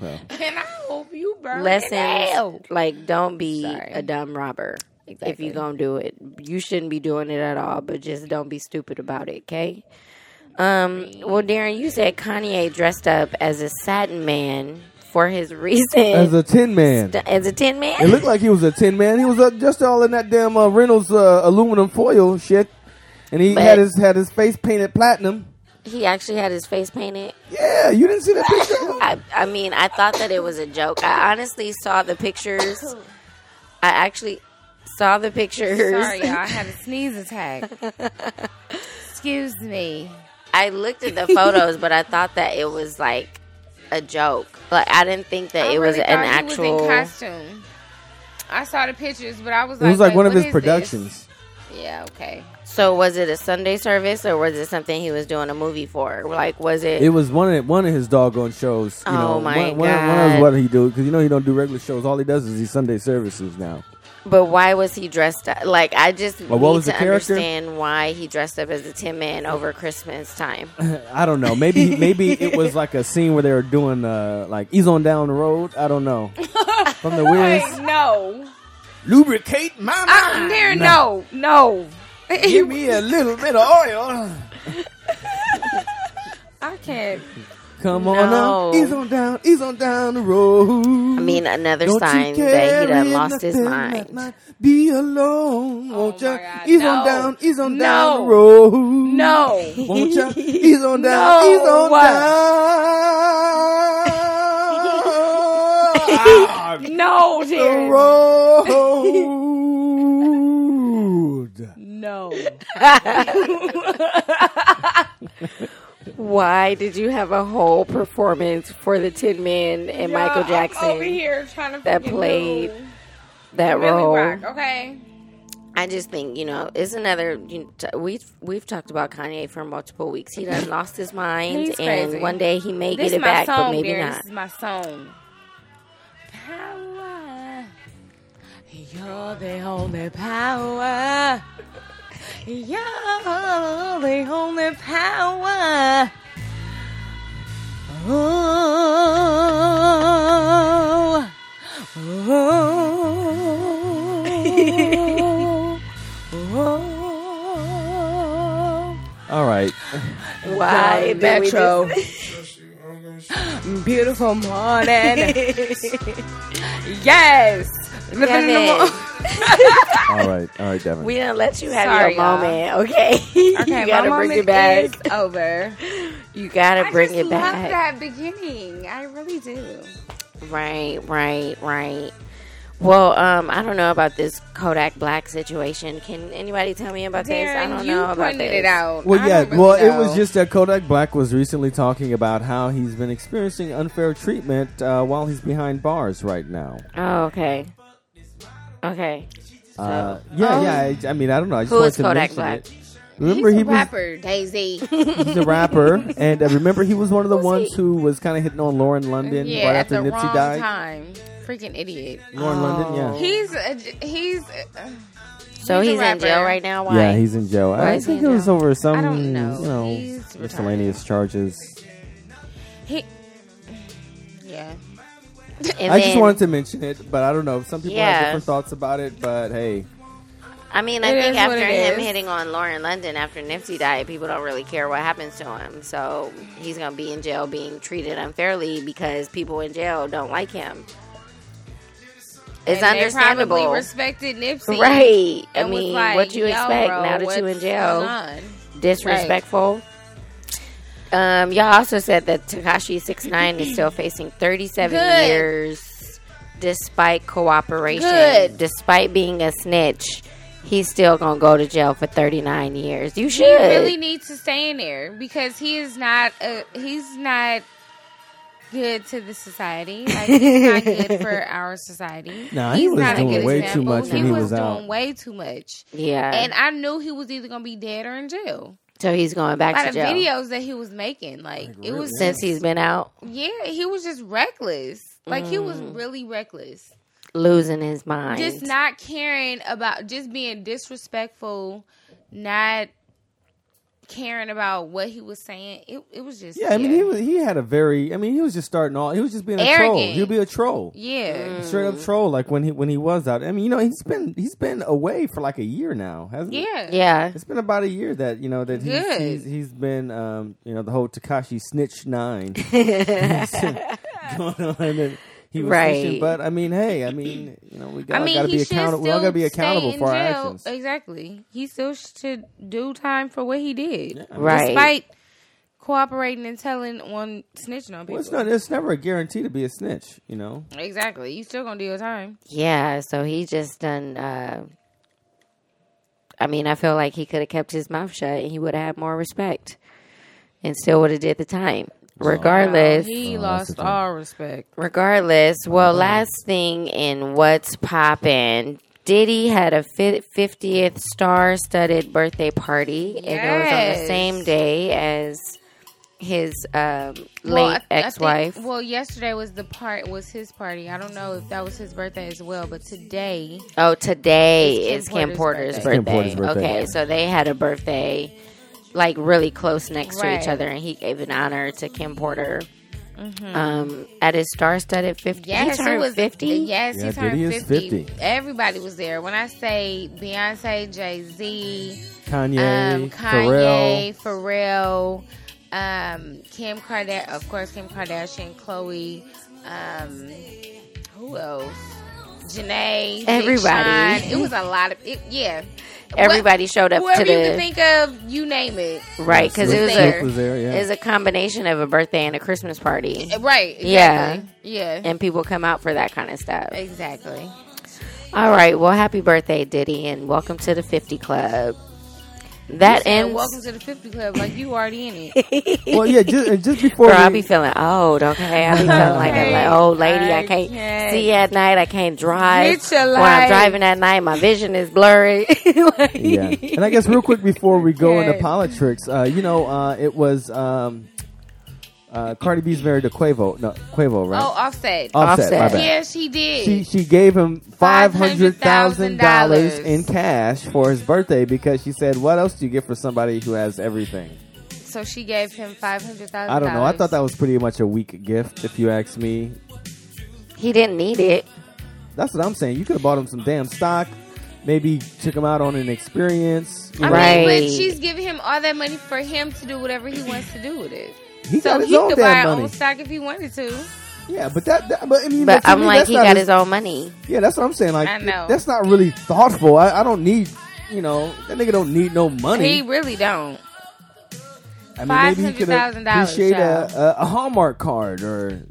Well, and I hope you burn in hell. Like don't be Sorry. a dumb robber. If Exactly. you gonna do it, you shouldn't be doing it at all. But just don't be stupid about it, okay? Um. Well, Darren, you said Kanye dressed up as a satin man for his recent as a tin man. as a tin man. It looked like he was a tin man. He was uh, just all in that damn uh, Reynolds uh, aluminum foil shit, and he But- had his had his face painted platinum. He actually had his face painted. Yeah, you didn't see the picture. I, I mean, I thought that it was a joke. I honestly saw the pictures. I actually saw the pictures. Sorry, y'all. I had a sneeze attack. Excuse me. I looked at the photos, but I thought that it was like a joke. Like I didn't think that I it was an actual. He was in costume. I saw the pictures, but I was like, It like, was like wait, one of his productions. this? Yeah, okay. So was it a Sunday service or was it something he was doing a movie for? Like, was it? It was one of one of his doggone shows. You Oh, know, my one, one, one God. of what he do because you know he don't do regular shows. All he does is these Sunday services now. But why was he dressed up? Like, I just Well, what need was to character? understand why he dressed up as a Tin Man over Christmas time. I don't know. Maybe maybe it was like a scene where they were doing uh like he's on down the road. I don't know. From the Wait, Wiz, no. lubricate my I, mind. there, no, no. Give me a little bit of oil. I can't. Come on now, he's on down, he's on down the road. I mean, another Don't sign that he done lost his mind. Be alone, oh won't ya? He's no. on down, he's on No. down the road. No. won't ya? He's on down, No. he's on down No, the road. No. Why did you have a whole performance for the Tin Man and Michael Y'all, I'm Jackson over here trying to that played do that Really role? rock, okay. I just think you know it's another. You know, we've we've talked about Kanye for multiple weeks. He done lost his mind, He's and crazy. one day he may This get it my back, song, but maybe Darren. not. This is my song. Power. You're the only power. You're the only power. Oh. Oh. All right. Why did we Metro. Beautiful morning. yes. Living in the Devin, mo- All right. All right, Devin. we didn't let you have Sorry, your y'all. moment. Okay, Okay, you gotta my bring moment it back. is over. You gotta I bring just it love back. that beginning. I really do. Right, right, right. Well, um, I don't know about this Kodak Black situation. Can anybody tell me about this? I don't you know about pointed this. it out. Well, I yeah. don't really well, it was just that Kodak Black was recently talking about how he's been experiencing unfair treatment uh, while he's behind bars right now. Oh, okay. Okay. Uh, yeah, Um, yeah. I, I mean, I don't know. I just Who wanted is to Kodak mention Black? it. Remember, He's he a was rapper, Daisy. he's a rapper, and uh, remember he was one of the ones who was kind of hitting on Lauren London yeah, right at after the Nipsey wrong died. time. Freaking idiot. Lauren Oh. London, yeah, He's a, he's. Uh, So He's a he's, in jail rapper. right now. Why? yeah, he's in jail. Why I is he think in it was jail? over some, I don't know. you know, He's miscellaneous charges. he. Yeah. And I just wanted to mention it, but I don't know. Some people have different thoughts about it, but hey, I mean, I It think after him is. hitting on Lauren London after Nipsey died, people don't really care what happens to him. So he's gonna be in jail being treated unfairly because people in jail don't like him. It's And they understandable, probably respected Nipsey. right? I mean, like, what you expect bro, now that you what's in jail? on?" Disrespectful. Um, y'all also said that Tekashi Six Nine is still facing 37 Good. years despite cooperation. Good. Despite being a snitch, he's still gonna go to jail for 39 years. You should. He really needs to stay in there because he is not. A, he's not good to the society. Like he's not good for our society. Nah, he he's was not a doing good way too example. much when he was doing out. way too much. yeah. And I knew he was either gonna be dead or in jail. So he's going back By to the jail videos that he was making, like it was since he's been out, yeah, he was just reckless. Like he was Mm. really reckless. losing his mind. Just not caring about just being disrespectful, not caring about what he was saying. It it was just yeah. I mean, he was he had a very. I mean, he was just starting all. He was just being a troll. Arrogant. He'll be a troll. yeah. Straight up troll, like when he when he was out. I mean, you know, he's been he's been away for like a year now, hasn't he? Yeah. yeah. It's been about a year that you know that he's he's, he's been um you know the whole Tekashi snitch nine going on and he was Right. snitching. But I mean, hey, I mean, you know, we got I mean, to be accountable. We all got to be accountable in for our jail. actions. Exactly. He still should do time for what he did, Right. despite cooperating and telling on snitching on people. Well, it's not. It's never a guarantee to be a snitch. You know. exactly. You still gonna do your time. Yeah, so he just done. Uh, I mean, I feel like he could have kept his mouth shut and he would have had more respect, and still would have did the time. Regardless, he Oh, lost all respect. regardless. Well, last thing in what's poppin', Diddy had a fi- 50th star-studded birthday party, and it was on the same day as his um, Well, I- late I think- ex-wife. well, yesterday was the part was his party. I don't know if that was his birthday as well, but today oh, today is Kim Kim Porter's Porter's birthday. birthday. Kim Porter's birthday. Okay, so they had a birthday like really close next to each other, and he gave an honor to Kim Porter. Um, at his star-studded 50. Mm-hmm. Yes, he it turned was 50. Yes, Yeah, he turned Diddy 50. 50. Everybody was there. When I say Beyonce, Jay Z, Kanye, um, Pharrell. Kanye, Pharrell, um, Kim Kardashian, of course, Kim Kardashian, Khloe, um, who else? Janae, Everybody. Sean. It was a lot of it. Yeah, Everybody showed up Whoever to you can the think of, you name it. right because it was there. a was there, yeah. it was a combination of a birthday and a Christmas party, eh, Right. Yeah. Yeah. and people come out for that kind of stuff. Exactly. All right, well, happy birthday, Diddy, and welcome to the 50 Club. That And ends. welcome to the 50 Club. Like you already in it. well, yeah, just, and just before Girl, I we, be feeling old, okay? I be feeling like an like, old lady. I I can't can't. see at night. I can't drive. Get your When I'm driving at night, my vision is blurry. Like- yeah, and I guess real quick before we go into politics, uh, you know, uh, it was um, uh, Cardi B's married to Quavo, no Quavo, right? Oh, offset. Offset, Offset. my bad. Yeah, she did. She she gave him five hundred thousand dollars in cash for his birthday because she said, "What else do you get for somebody who has everything?" so she gave him five hundred thousand. I don't know. I thought that was pretty much a weak gift, if you ask me. he didn't need it. That's what I'm saying. You could have bought him some damn stock, maybe took him out on an experience. you I. Right. mean, but she's giving him all that money for him to do whatever he wants to do with it. He So got his he own could buy damn his money. own stock if he wanted to. Yeah, but that, that but I mean, But to I'm me, like, he got as- his own money. Yeah, that's what I'm saying. Like, I know. that's not really thoughtful. I, I don't need, you know, that nigga don't need no money. He really don't. I mean, maybe he could have $500,000, appreciate child. a, a, a Hallmark card or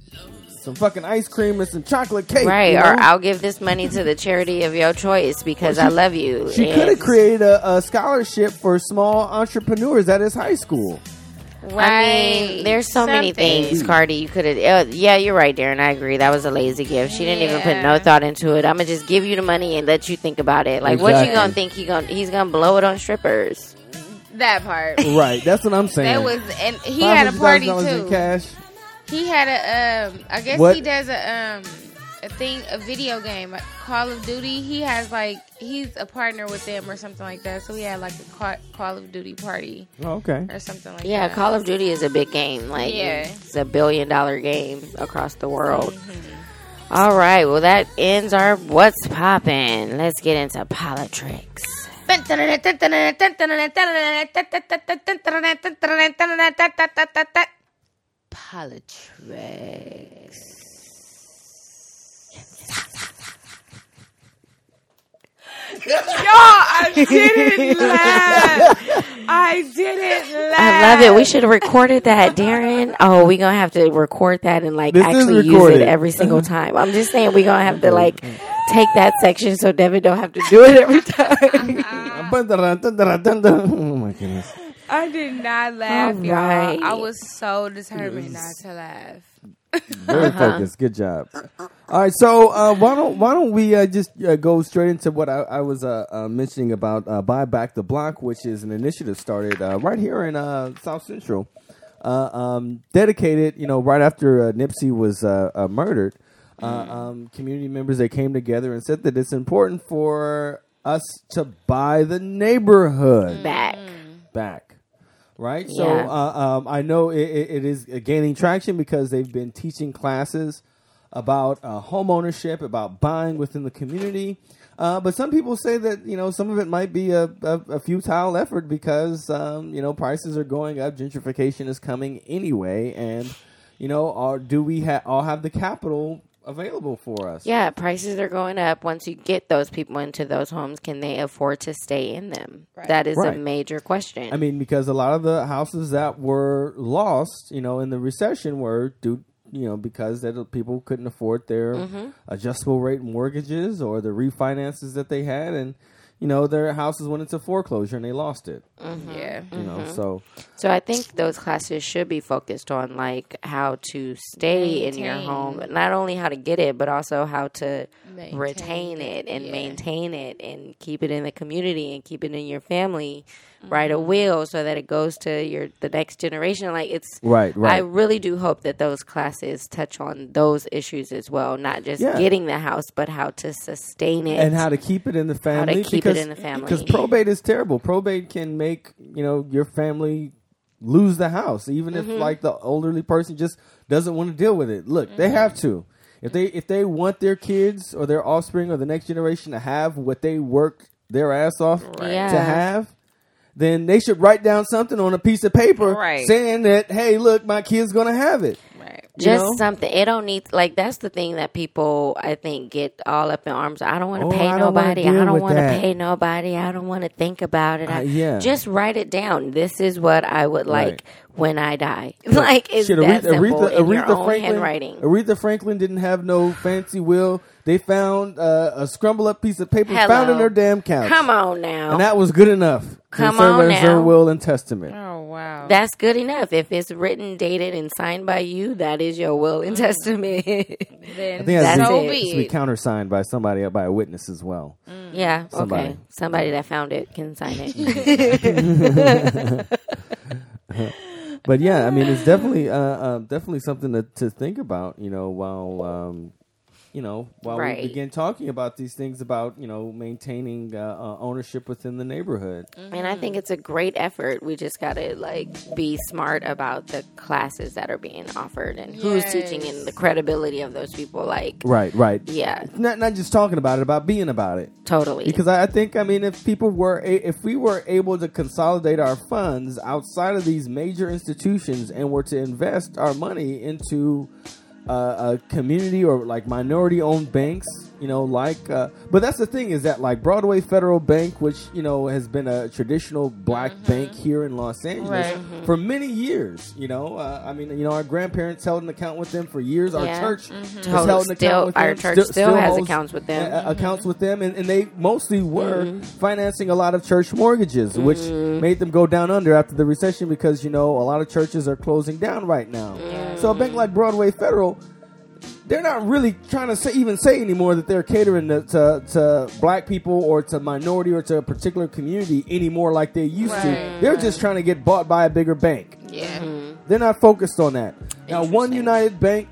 some fucking ice cream and some chocolate cake. Right, you or? I'll give this money to the charity of your choice because I love you. She could have created a, a scholarship for small entrepreneurs at his high school. Right. I mean, there's so many things, Cardi. You could have. Uh, yeah, you're right, Darren. I agree. That was a lazy gift. She didn't even put no thought into it. I'm gonna just give you the money and let you think about it. Like, what you gonna think? He gonna he's gonna blow it on strippers. That part. Right, that's what I'm saying. That was, and he had a party $500,000 in too. cash. He had a, um, I guess What? he does a, um, a thing, a video game, like Call of Duty. He has like, he's a partner with them or something like that. So he had like a Ca- Call of Duty party Oh, okay. or something like Yeah, that. Yeah, Call of Duty is a big game. Like, Yeah. it's a billion dollar game across the world. Mm-hmm. All right, well that ends our what's popping. Let's get into politics. politics. Yo, I didn't laugh. I didn't laugh. I love it. We should have recorded that, Darren. Oh, we're gonna have to record that and like This actually use it every single time. I'm just saying we're gonna have to like take that section so Devin don't have to do it every time. oh my goodness. I did not laugh, All y'all. right. I was so determined not to laugh. Very Uh-huh. focused. Good job. All right, so uh, why don't why don't we uh, just uh, go straight into what I, I was uh, uh, mentioning about uh, Buy Back the Block, which is an initiative started uh, right here in uh, South Central, uh, um, dedicated, you know, right after uh, Nipsey was murdered. Uh, um, community members they came together and said that it's important for us to buy the neighborhood Back. back. Right? So uh, um, I know it, it, it is gaining traction because they've been teaching classes about uh, home ownership, about buying within the community. Uh, but some people say that you know some of it might be a, a, a futile effort because um, you know prices are going up, gentrification is coming anyway, and you know, are, do we ha- all have the capital available for us? Yeah, prices are going up. Once you get those people into those homes, can they afford to stay in them? That is Right. a major question. I mean, because a lot of the houses that were lost, you know, in the recession were due, you know, because that people couldn't afford their Mm-hmm. adjustable rate mortgages or the refinances that they had, and you know, their houses went into foreclosure and they lost it. Mm-hmm. Yeah. You know, so So I think those classes should be focused on like how to stay in your home, not only how to get it, but also how to Maintain retain it, it and yeah. maintain it and keep it in the community and keep it in your family. Write a Mm-hmm. will so that it goes to your the next generation. Like it's Right, right. I really do hope that those classes touch on those issues as well, not just Yeah. getting the house, but how to sustain it and how to keep it in the family. keep it because, in the family. Because probate is terrible. Probate can make you know your family lose the house, even Mm-hmm. if like the elderly person just doesn't want to deal with it. Look, they have to. If they if they want their kids or their offspring or the next generation to have what they work their ass off Yeah. to have. Then they should write down something on a piece of paper Right. saying that, "Hey, look, my kid's gonna have it." Right. you just know? something it don't need like that's the thing that people i think get all up in arms i don't want to Oh, pay I nobody i don't want to pay nobody i don't want to think about it I, Uh, yeah. just write it down this is what i would like Right. when i die like it's Shit, that Aretha, simple Aretha, in your Aretha own Franklin, handwriting Aretha Franklin didn't have no fancy will. They found uh, a scrambled up piece of paper Hello. found in her damn couch. come on now And that was good enough. to Come serve on as her now. will and testament. Oh wow. that's good enough if it's written dated and signed by you that is your will and testament then I think it That's to so be, it. it has to be be countersigned by somebody, by a witness as well. yeah Somebody. okay somebody that found it can sign it But yeah, I mean, it's definitely, uh, uh, definitely something to, to think about. You know, while um, you know, while Right. we begin talking about these things about you know maintaining uh, uh, ownership within the neighborhood. And I think it's a great effort. We just got to like be smart about the classes that are being offered and who's teaching and the credibility of those people. Like, Right, right. yeah, Not not just talking about it, about being about it. totally. Because I, I think, I mean, if people were, a, if we were able to consolidate our funds outside of these major institutions and were to invest our money into uh, a community or like minority-owned banks, you know, like, uh, but that's the thing is that like Broadway Federal Bank, which you know has been a traditional black bank here in Los Angeles Right. for many years. You know, uh, I mean, you know, our grandparents held an account with them for years. Our Yeah. church has Totally. held an account Still- with our them. church still has holds, accounts with them. uh, accounts with them, and, and they mostly were Mm-hmm. financing a lot of church mortgages, which made them go down under after the recession because you know a lot of churches are closing down right now. So a bank like Broadway Federal, they're not really trying to say, even say anymore that they're catering to, to, to black people or to minority or to a particular community anymore like they used to. They're just trying to get bought by a bigger bank. yeah. Mm-hmm. They're not focused on that. Now, One United Bank,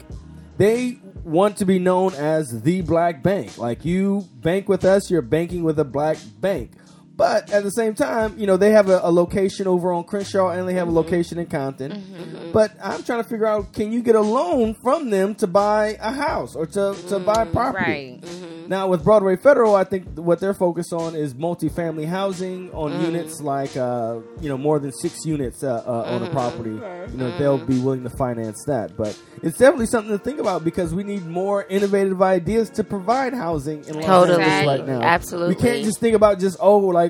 they want to be known as the black bank. Like you bank with us, you're banking with a black bank. But at the same time, you know, they have a, a location over on Crenshaw and they have a mm-hmm. location in Compton. Mm-hmm. Mm-hmm. But I'm trying to figure out can you get a loan from them to buy a house or to, to buy mm, property? Right. Now with Broadway Federal, I think what they're focused on is multifamily housing on mm. units like uh, you know more than six units uh, uh, on a property. You know they'll be willing to finance that, but it's definitely something to think about because we need more innovative ideas to provide housing in Los Totally. Angeles right now. Absolutely. we can't just think about just oh like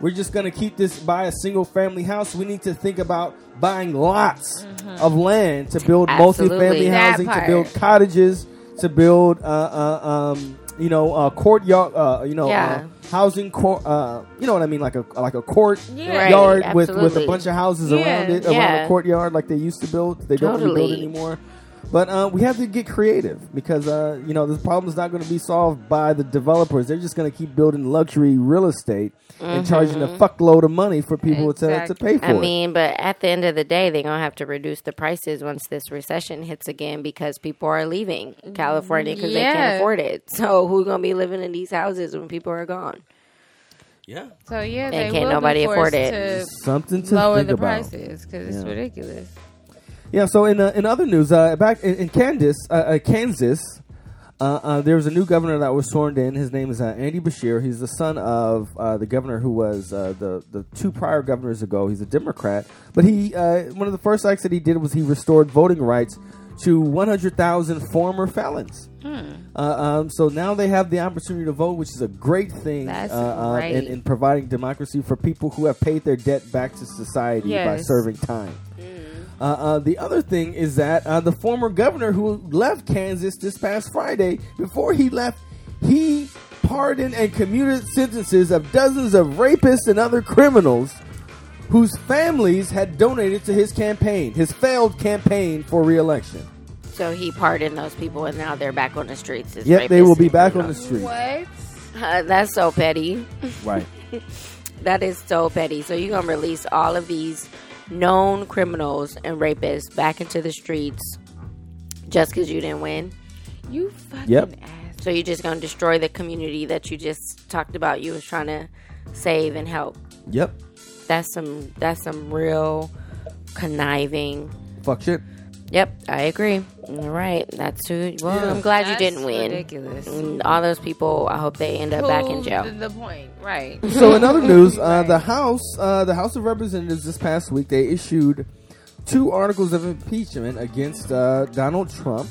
we're just gonna keep this buy a single family house. We need to think about buying lots of land to build Absolutely. multifamily That housing, to build cottages, to build uh, uh, um, you know uh, courtyard, uh, you know Yeah. uh, housing court. Uh, you know what I mean, like a like a court Yeah. Right, with with a bunch of houses Yeah, around it, around the courtyard, like they used to build. They don't really build anymore. But uh, we have to get creative because uh, you know this problem is not going to be solved by the developers. They're just going to keep building luxury real estate and charging a fuckload of money for people to, to pay for Mm-hmm. I it. mean, but at the end of the day, they're gonna have to reduce the prices once this recession hits again because people are leaving California because they can't afford it. So who's gonna be living in these houses when people are gone? yeah, So yeah, And they can't will nobody be afford it. to something to lower think the about. prices because it's Yeah. ridiculous. Yeah. So in uh, in other news, uh, back in, in Kansas, uh, uh, Kansas, uh, uh, there was a new governor that was sworn in. His name is uh, Andy Beshear. He's the son of uh, the governor who was uh, the the two prior governors ago. He's a Democrat, but he uh, one of the first acts that he did was he restored voting rights to 100,000 former felons. Hmm. Uh, um, so now they have the opportunity to vote, which is a great thing uh, uh, in, in providing democracy for people who have paid their debt back to society by serving time. Uh, uh, the other thing is that uh, the former governor who left Kansas this past Friday, before he left, he pardoned and commuted sentences of dozens of rapists and other criminals whose families had donated to his campaign, his failed campaign for reelection. So he pardoned those people, and now they're back on the streets. as Yep, they will be and back on the criminals. street. What? Uh, that's so petty. Right. That is so petty. So you're gonna release all of these known criminals and rapists back into the streets just because you didn't win? You fucking Yep. ass. So you're just gonna destroy the community that you just talked about you was trying to save and help. Yep. That's some that's some real conniving. Fuck shit. Yep, I agree. All right, that's who. Well, Yeah. I'm glad you didn't win. ridiculous. All those people, I hope they end up back in jail. The, the point, right? So in other news, uh, Right. the House, uh, the House of Representatives this past week, they issued two articles of impeachment against uh, Donald Trump.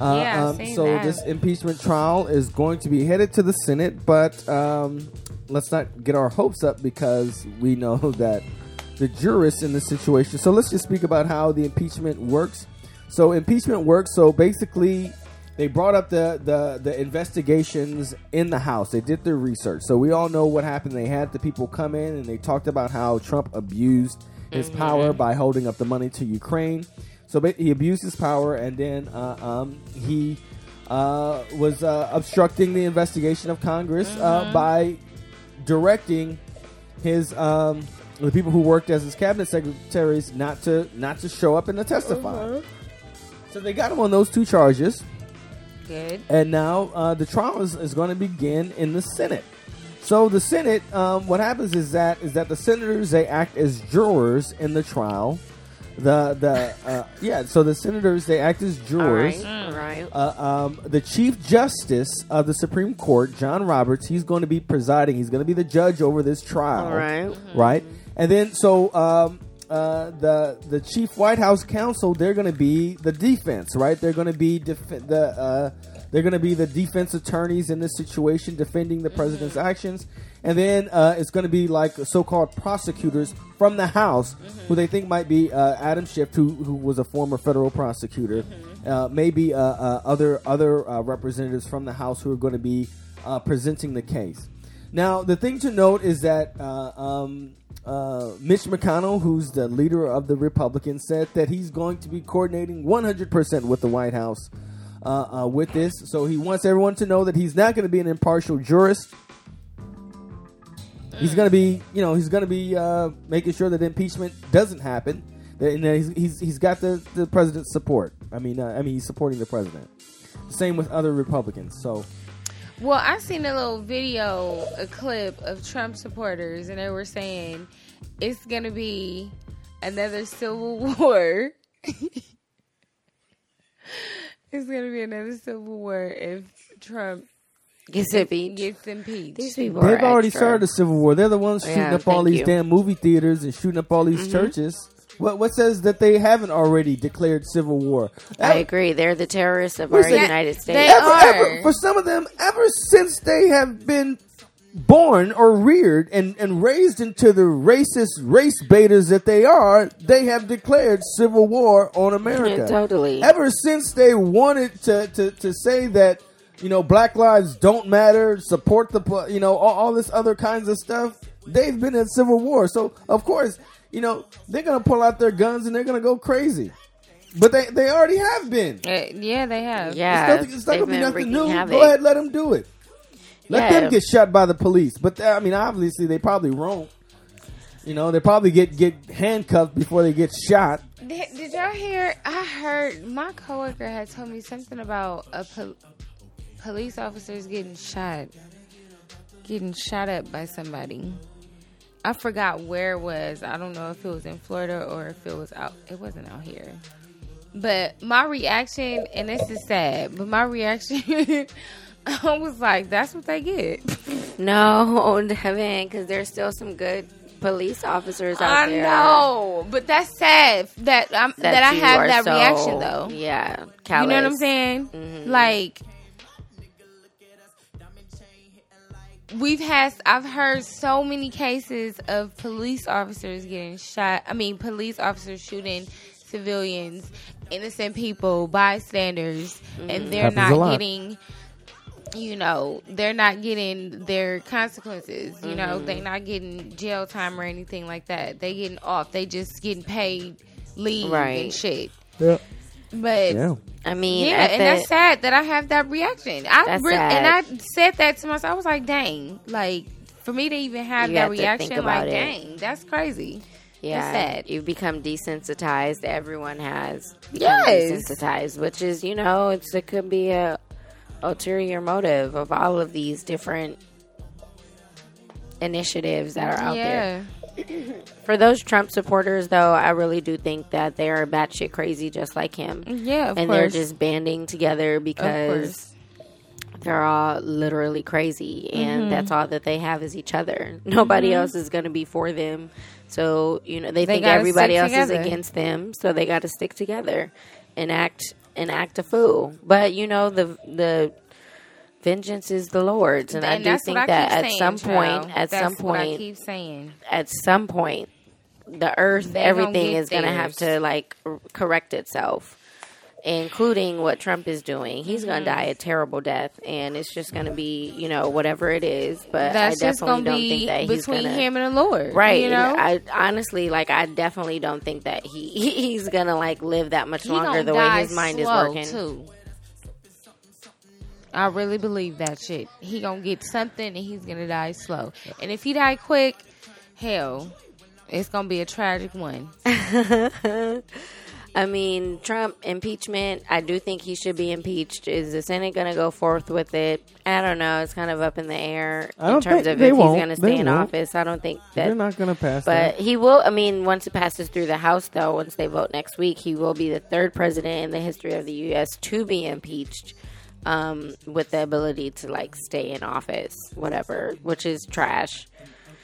Uh, Yeah, um, so that. this impeachment trial is going to be headed to the Senate, but um, let's not get our hopes up because we know that the jurists in this situation. So let's just speak about how the impeachment works. So impeachment works. So basically, they brought up the, the the investigations in the House. They did their research. So we all know what happened. They had the people come in and they talked about how Trump abused his power by holding up the money to Ukraine. So he abused his power, and then uh, um, he uh, was uh, obstructing the investigation of Congress uh, by directing his um, the people who worked as his cabinet secretaries not to not to show up and to testify. So they got him on those two charges, Good. and now uh, the trial is, is going to begin in the Senate. So the Senate, um, what happens is that is that the senators they act as jurors in the trial. The the uh, yeah, so the senators they act as All jurors. right, all right. Uh, um, the Chief Justice of the Supreme Court, John Roberts, he's going to be presiding. He's going to be the judge over this trial. All right. Right? And then, so um, uh, the the Chief White House counsel, they're going to be the defense, right? They're going to be def- the uh, they're going to be the defense attorneys in this situation, defending the president's actions. And then uh, it's going to be like so-called prosecutors from the House, who they think might be uh, Adam Schiff, who who was a former federal prosecutor, uh, maybe uh, uh, other other uh, representatives from the House who are going to be uh, presenting the case. Now, the thing to note is that uh, um, uh, Mitch McConnell, who's the leader of the Republicans, said that he's going to be coordinating 100% with the White House uh, uh, with this. So he wants everyone to know that he's not going to be an impartial jurist. He's going to be, you know, he's going to be uh, making sure that impeachment doesn't happen. And he's, he's, he's got the, the president's support. I mean, uh, I mean, he's supporting the president. Same with other Republicans. So Well, I seen a little video, a clip of Trump supporters, and they were saying it's gonna be another civil war. it's gonna be another civil war if Trump Gets impeached. gets impeached. These people They've are already extra. started a civil war. They're the ones shooting Yeah, up all these you. Mm-hmm. damn movie theaters and shooting up all these churches. What what says that they haven't already declared civil war? I agree. They're the terrorists of our Listen, United States. they Ever, are. ever, for some of them, ever since they have been born or reared and, and raised into the racist race baiters that they are, they have declared civil war on America. Yeah, totally. Ever since they wanted to, to, to say that, you know, black lives don't matter, support the, pl- you know, all, all this other kinds of stuff, they've been in civil war. So, of course, you know, they're going to pull out their guns and they're going to go crazy. But they, they already have been. Uh, yeah, they have. yeah, It's, nothing, it's not gonna be nothing new. havoc. Go ahead, let them do it. Let Yeah. them get shot by the police. But I mean, obviously, they probably won't. You know, they probably get get handcuffed before they get shot. Did, did y'all hear? I heard my coworker had told me something about a pol- police officers getting shot, getting shot up by somebody. I forgot where it was. I don't know if it was in Florida or if it was out. It wasn't out here. But my reaction, and this is sad, but my reaction, I was like, "That's what they get." No, Devin, because there's still some good police officers out I there. I know, but that's sad that I'm, that, I have that so- reaction though. Yeah, You know what. I'm saying? Mm-hmm. Like we've had I've heard so many cases of police officers getting shot. I mean, police officers shooting civilians, innocent people, bystanders, and mm-hmm. they're Happens not getting you know, they're not getting their consequences. You know, mm-hmm. they're not getting jail time or anything like that. They getting off. They just getting paid leave Right. and shit. Yeah. But Yeah. I mean, yeah, at and the- that's sad that I have that reaction. I That's re- and I said that to myself. I was like, dang, like for me to even have You that have reaction, about like, it. dang, that's crazy. yeah, sad. you become desensitized. Everyone has become Yes. desensitized, which is you know, it's it could be a ulterior motive of all of these different initiatives that are out there. For those Trump supporters, though, I really do think that they are batshit crazy, just like him, yeah, of and they're just banding together because they're all literally crazy and Mm-hmm. that's all that they have is each other. Nobody else is going to be for them. So you know they, They think everybody else together. is against them so they got to stick together and act and act a fool. But you know the the vengeance is the lord's and, i do think that at saying, some child. point at That's some what I point keep saying. at some point the earth They gonna everything is going to have to like correct itself including what Trump is doing. He's Mm-hmm. going to die a terrible death and it's just going to be, you know, whatever it is, but That's I just definitely gonna don't be think that he's between going to Between him and the Lord, Right. You know, I honestly like I definitely don't think that he he's going to like live that much He longer the way his mind is working. Too. I really believe that shit. He gonna get something and he's gonna die slow. And if he die quick, hell, it's gonna be a tragic one. I mean, Trump impeachment, I do think he should be impeached. Is the Senate going to go forth with it? I don't know. It's kind of up in the air in terms of if he's going to stay in won't. office. I don't think that They're not going to pass But that. he will. I mean, once it passes through the House, though, once they vote next week, he will be the third president in the history of the U.S. to be impeached, um, with the ability to like stay in office, whatever, which is trash.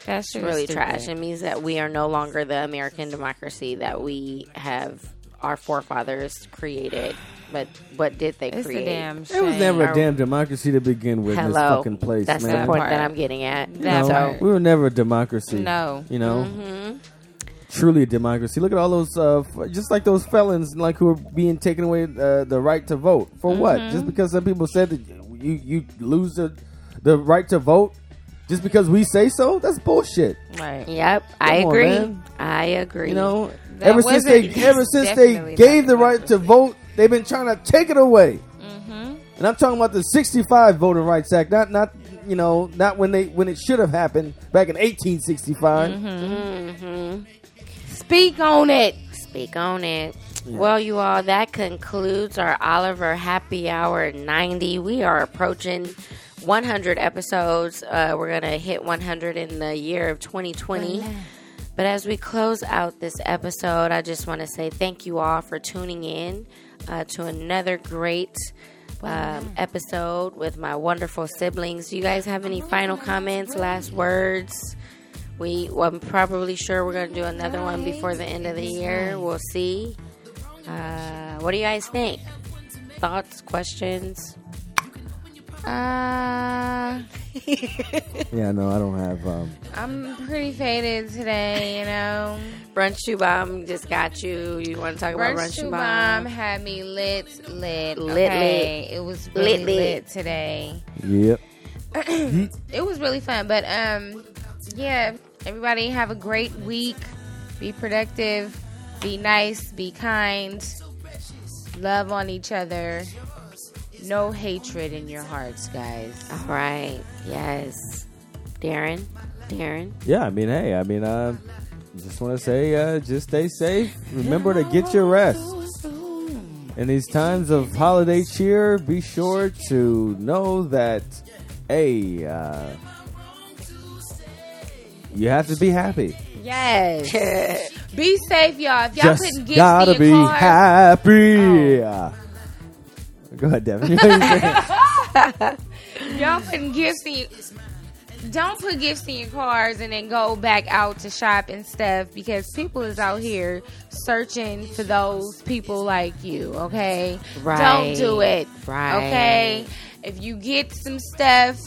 That's It's really trash. It means that we are no longer the American democracy that we have our forefathers created. But what did they It's a create? damn It was never a damn democracy to begin with in this fucking place, that's man. the point that I'm getting at. That No, so we were never a democracy. No. You know? Mm-hmm. Truly a democracy. Look at all those, uh, f- just like those felons, like who are being taken away uh, the right to vote. For what? Mm-hmm. Just because some people said that you, you lose the, the right to vote just because we say so? That's bullshit. Right. Yep, I Come on, agree. man. I agree. You know, That ever since they ever since they gave the right to vote, they've been trying to take it away. Mm-hmm. And I'm talking about the '65 Voting Rights Act, not not you know not when they when it should have happened back in 1865. Mm-hmm. Speak on it. Speak on it. Well, you all, that concludes our Oliver Happy Hour 90. We are approaching 100 episodes. Uh, we're going to hit 100 in the year of 2020. But as we close out this episode, I just want to say thank you all for tuning in uh, to another great um, episode with my wonderful siblings. Do you guys have any final comments, last words? We, well, I'm probably sure we're going to do another one before the end of the year. We'll see. Uh, what do you guys think? Thoughts, questions? Uh, Yeah, no, I don't have. Um, I'm pretty faded today, you know. Brunch Shoe Bomb just got you. You want to talk about Brunch Brunch Shoe Shoe Bomb Bomb? had me lit, lit, Lit, okay? It was really Lit, lit, lit. today. yep. It was really fun, but um, yeah. Everybody have a great week. Be productive. Be nice. Be kind. Love on each other. No hatred in your hearts, guys. All right. Yes. Darren? Darren? Yeah, I mean, hey, I mean, uh, just want to say, uh, just stay safe. Remember to get your rest. In these times of holiday cheer, be sure to know that, hey, uh, you have to be happy. Yes. be safe, y'all. If y'all Just putting gifts gotta in be your car, happy. Oh. Go ahead, Devin. You know what you're saying? y'all putting gifts in. Don't put gifts in your cars and then go back out to shop and stuff because people is out here searching for those people like you. Okay, Right. Don't do it. Right. Okay. If you get some stuff,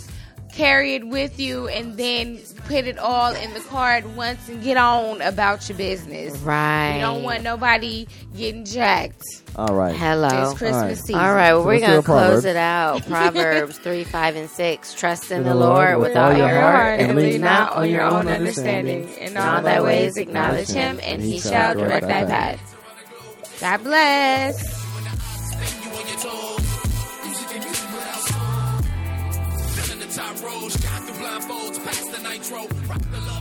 carry it with you and then put it all in the car at once and get on about your business. Right. You don't want nobody getting jacked. All right. Hello. It's Christmas All right. season. All right, well, So we're going to close proverb. it out. Proverbs 3, 5, and 6. Trust in In the Lord with all your heart and lean not not on your own understanding. In all thy ways acknowledge him, and he shall direct thy path. God bless. Nitro. Rock the.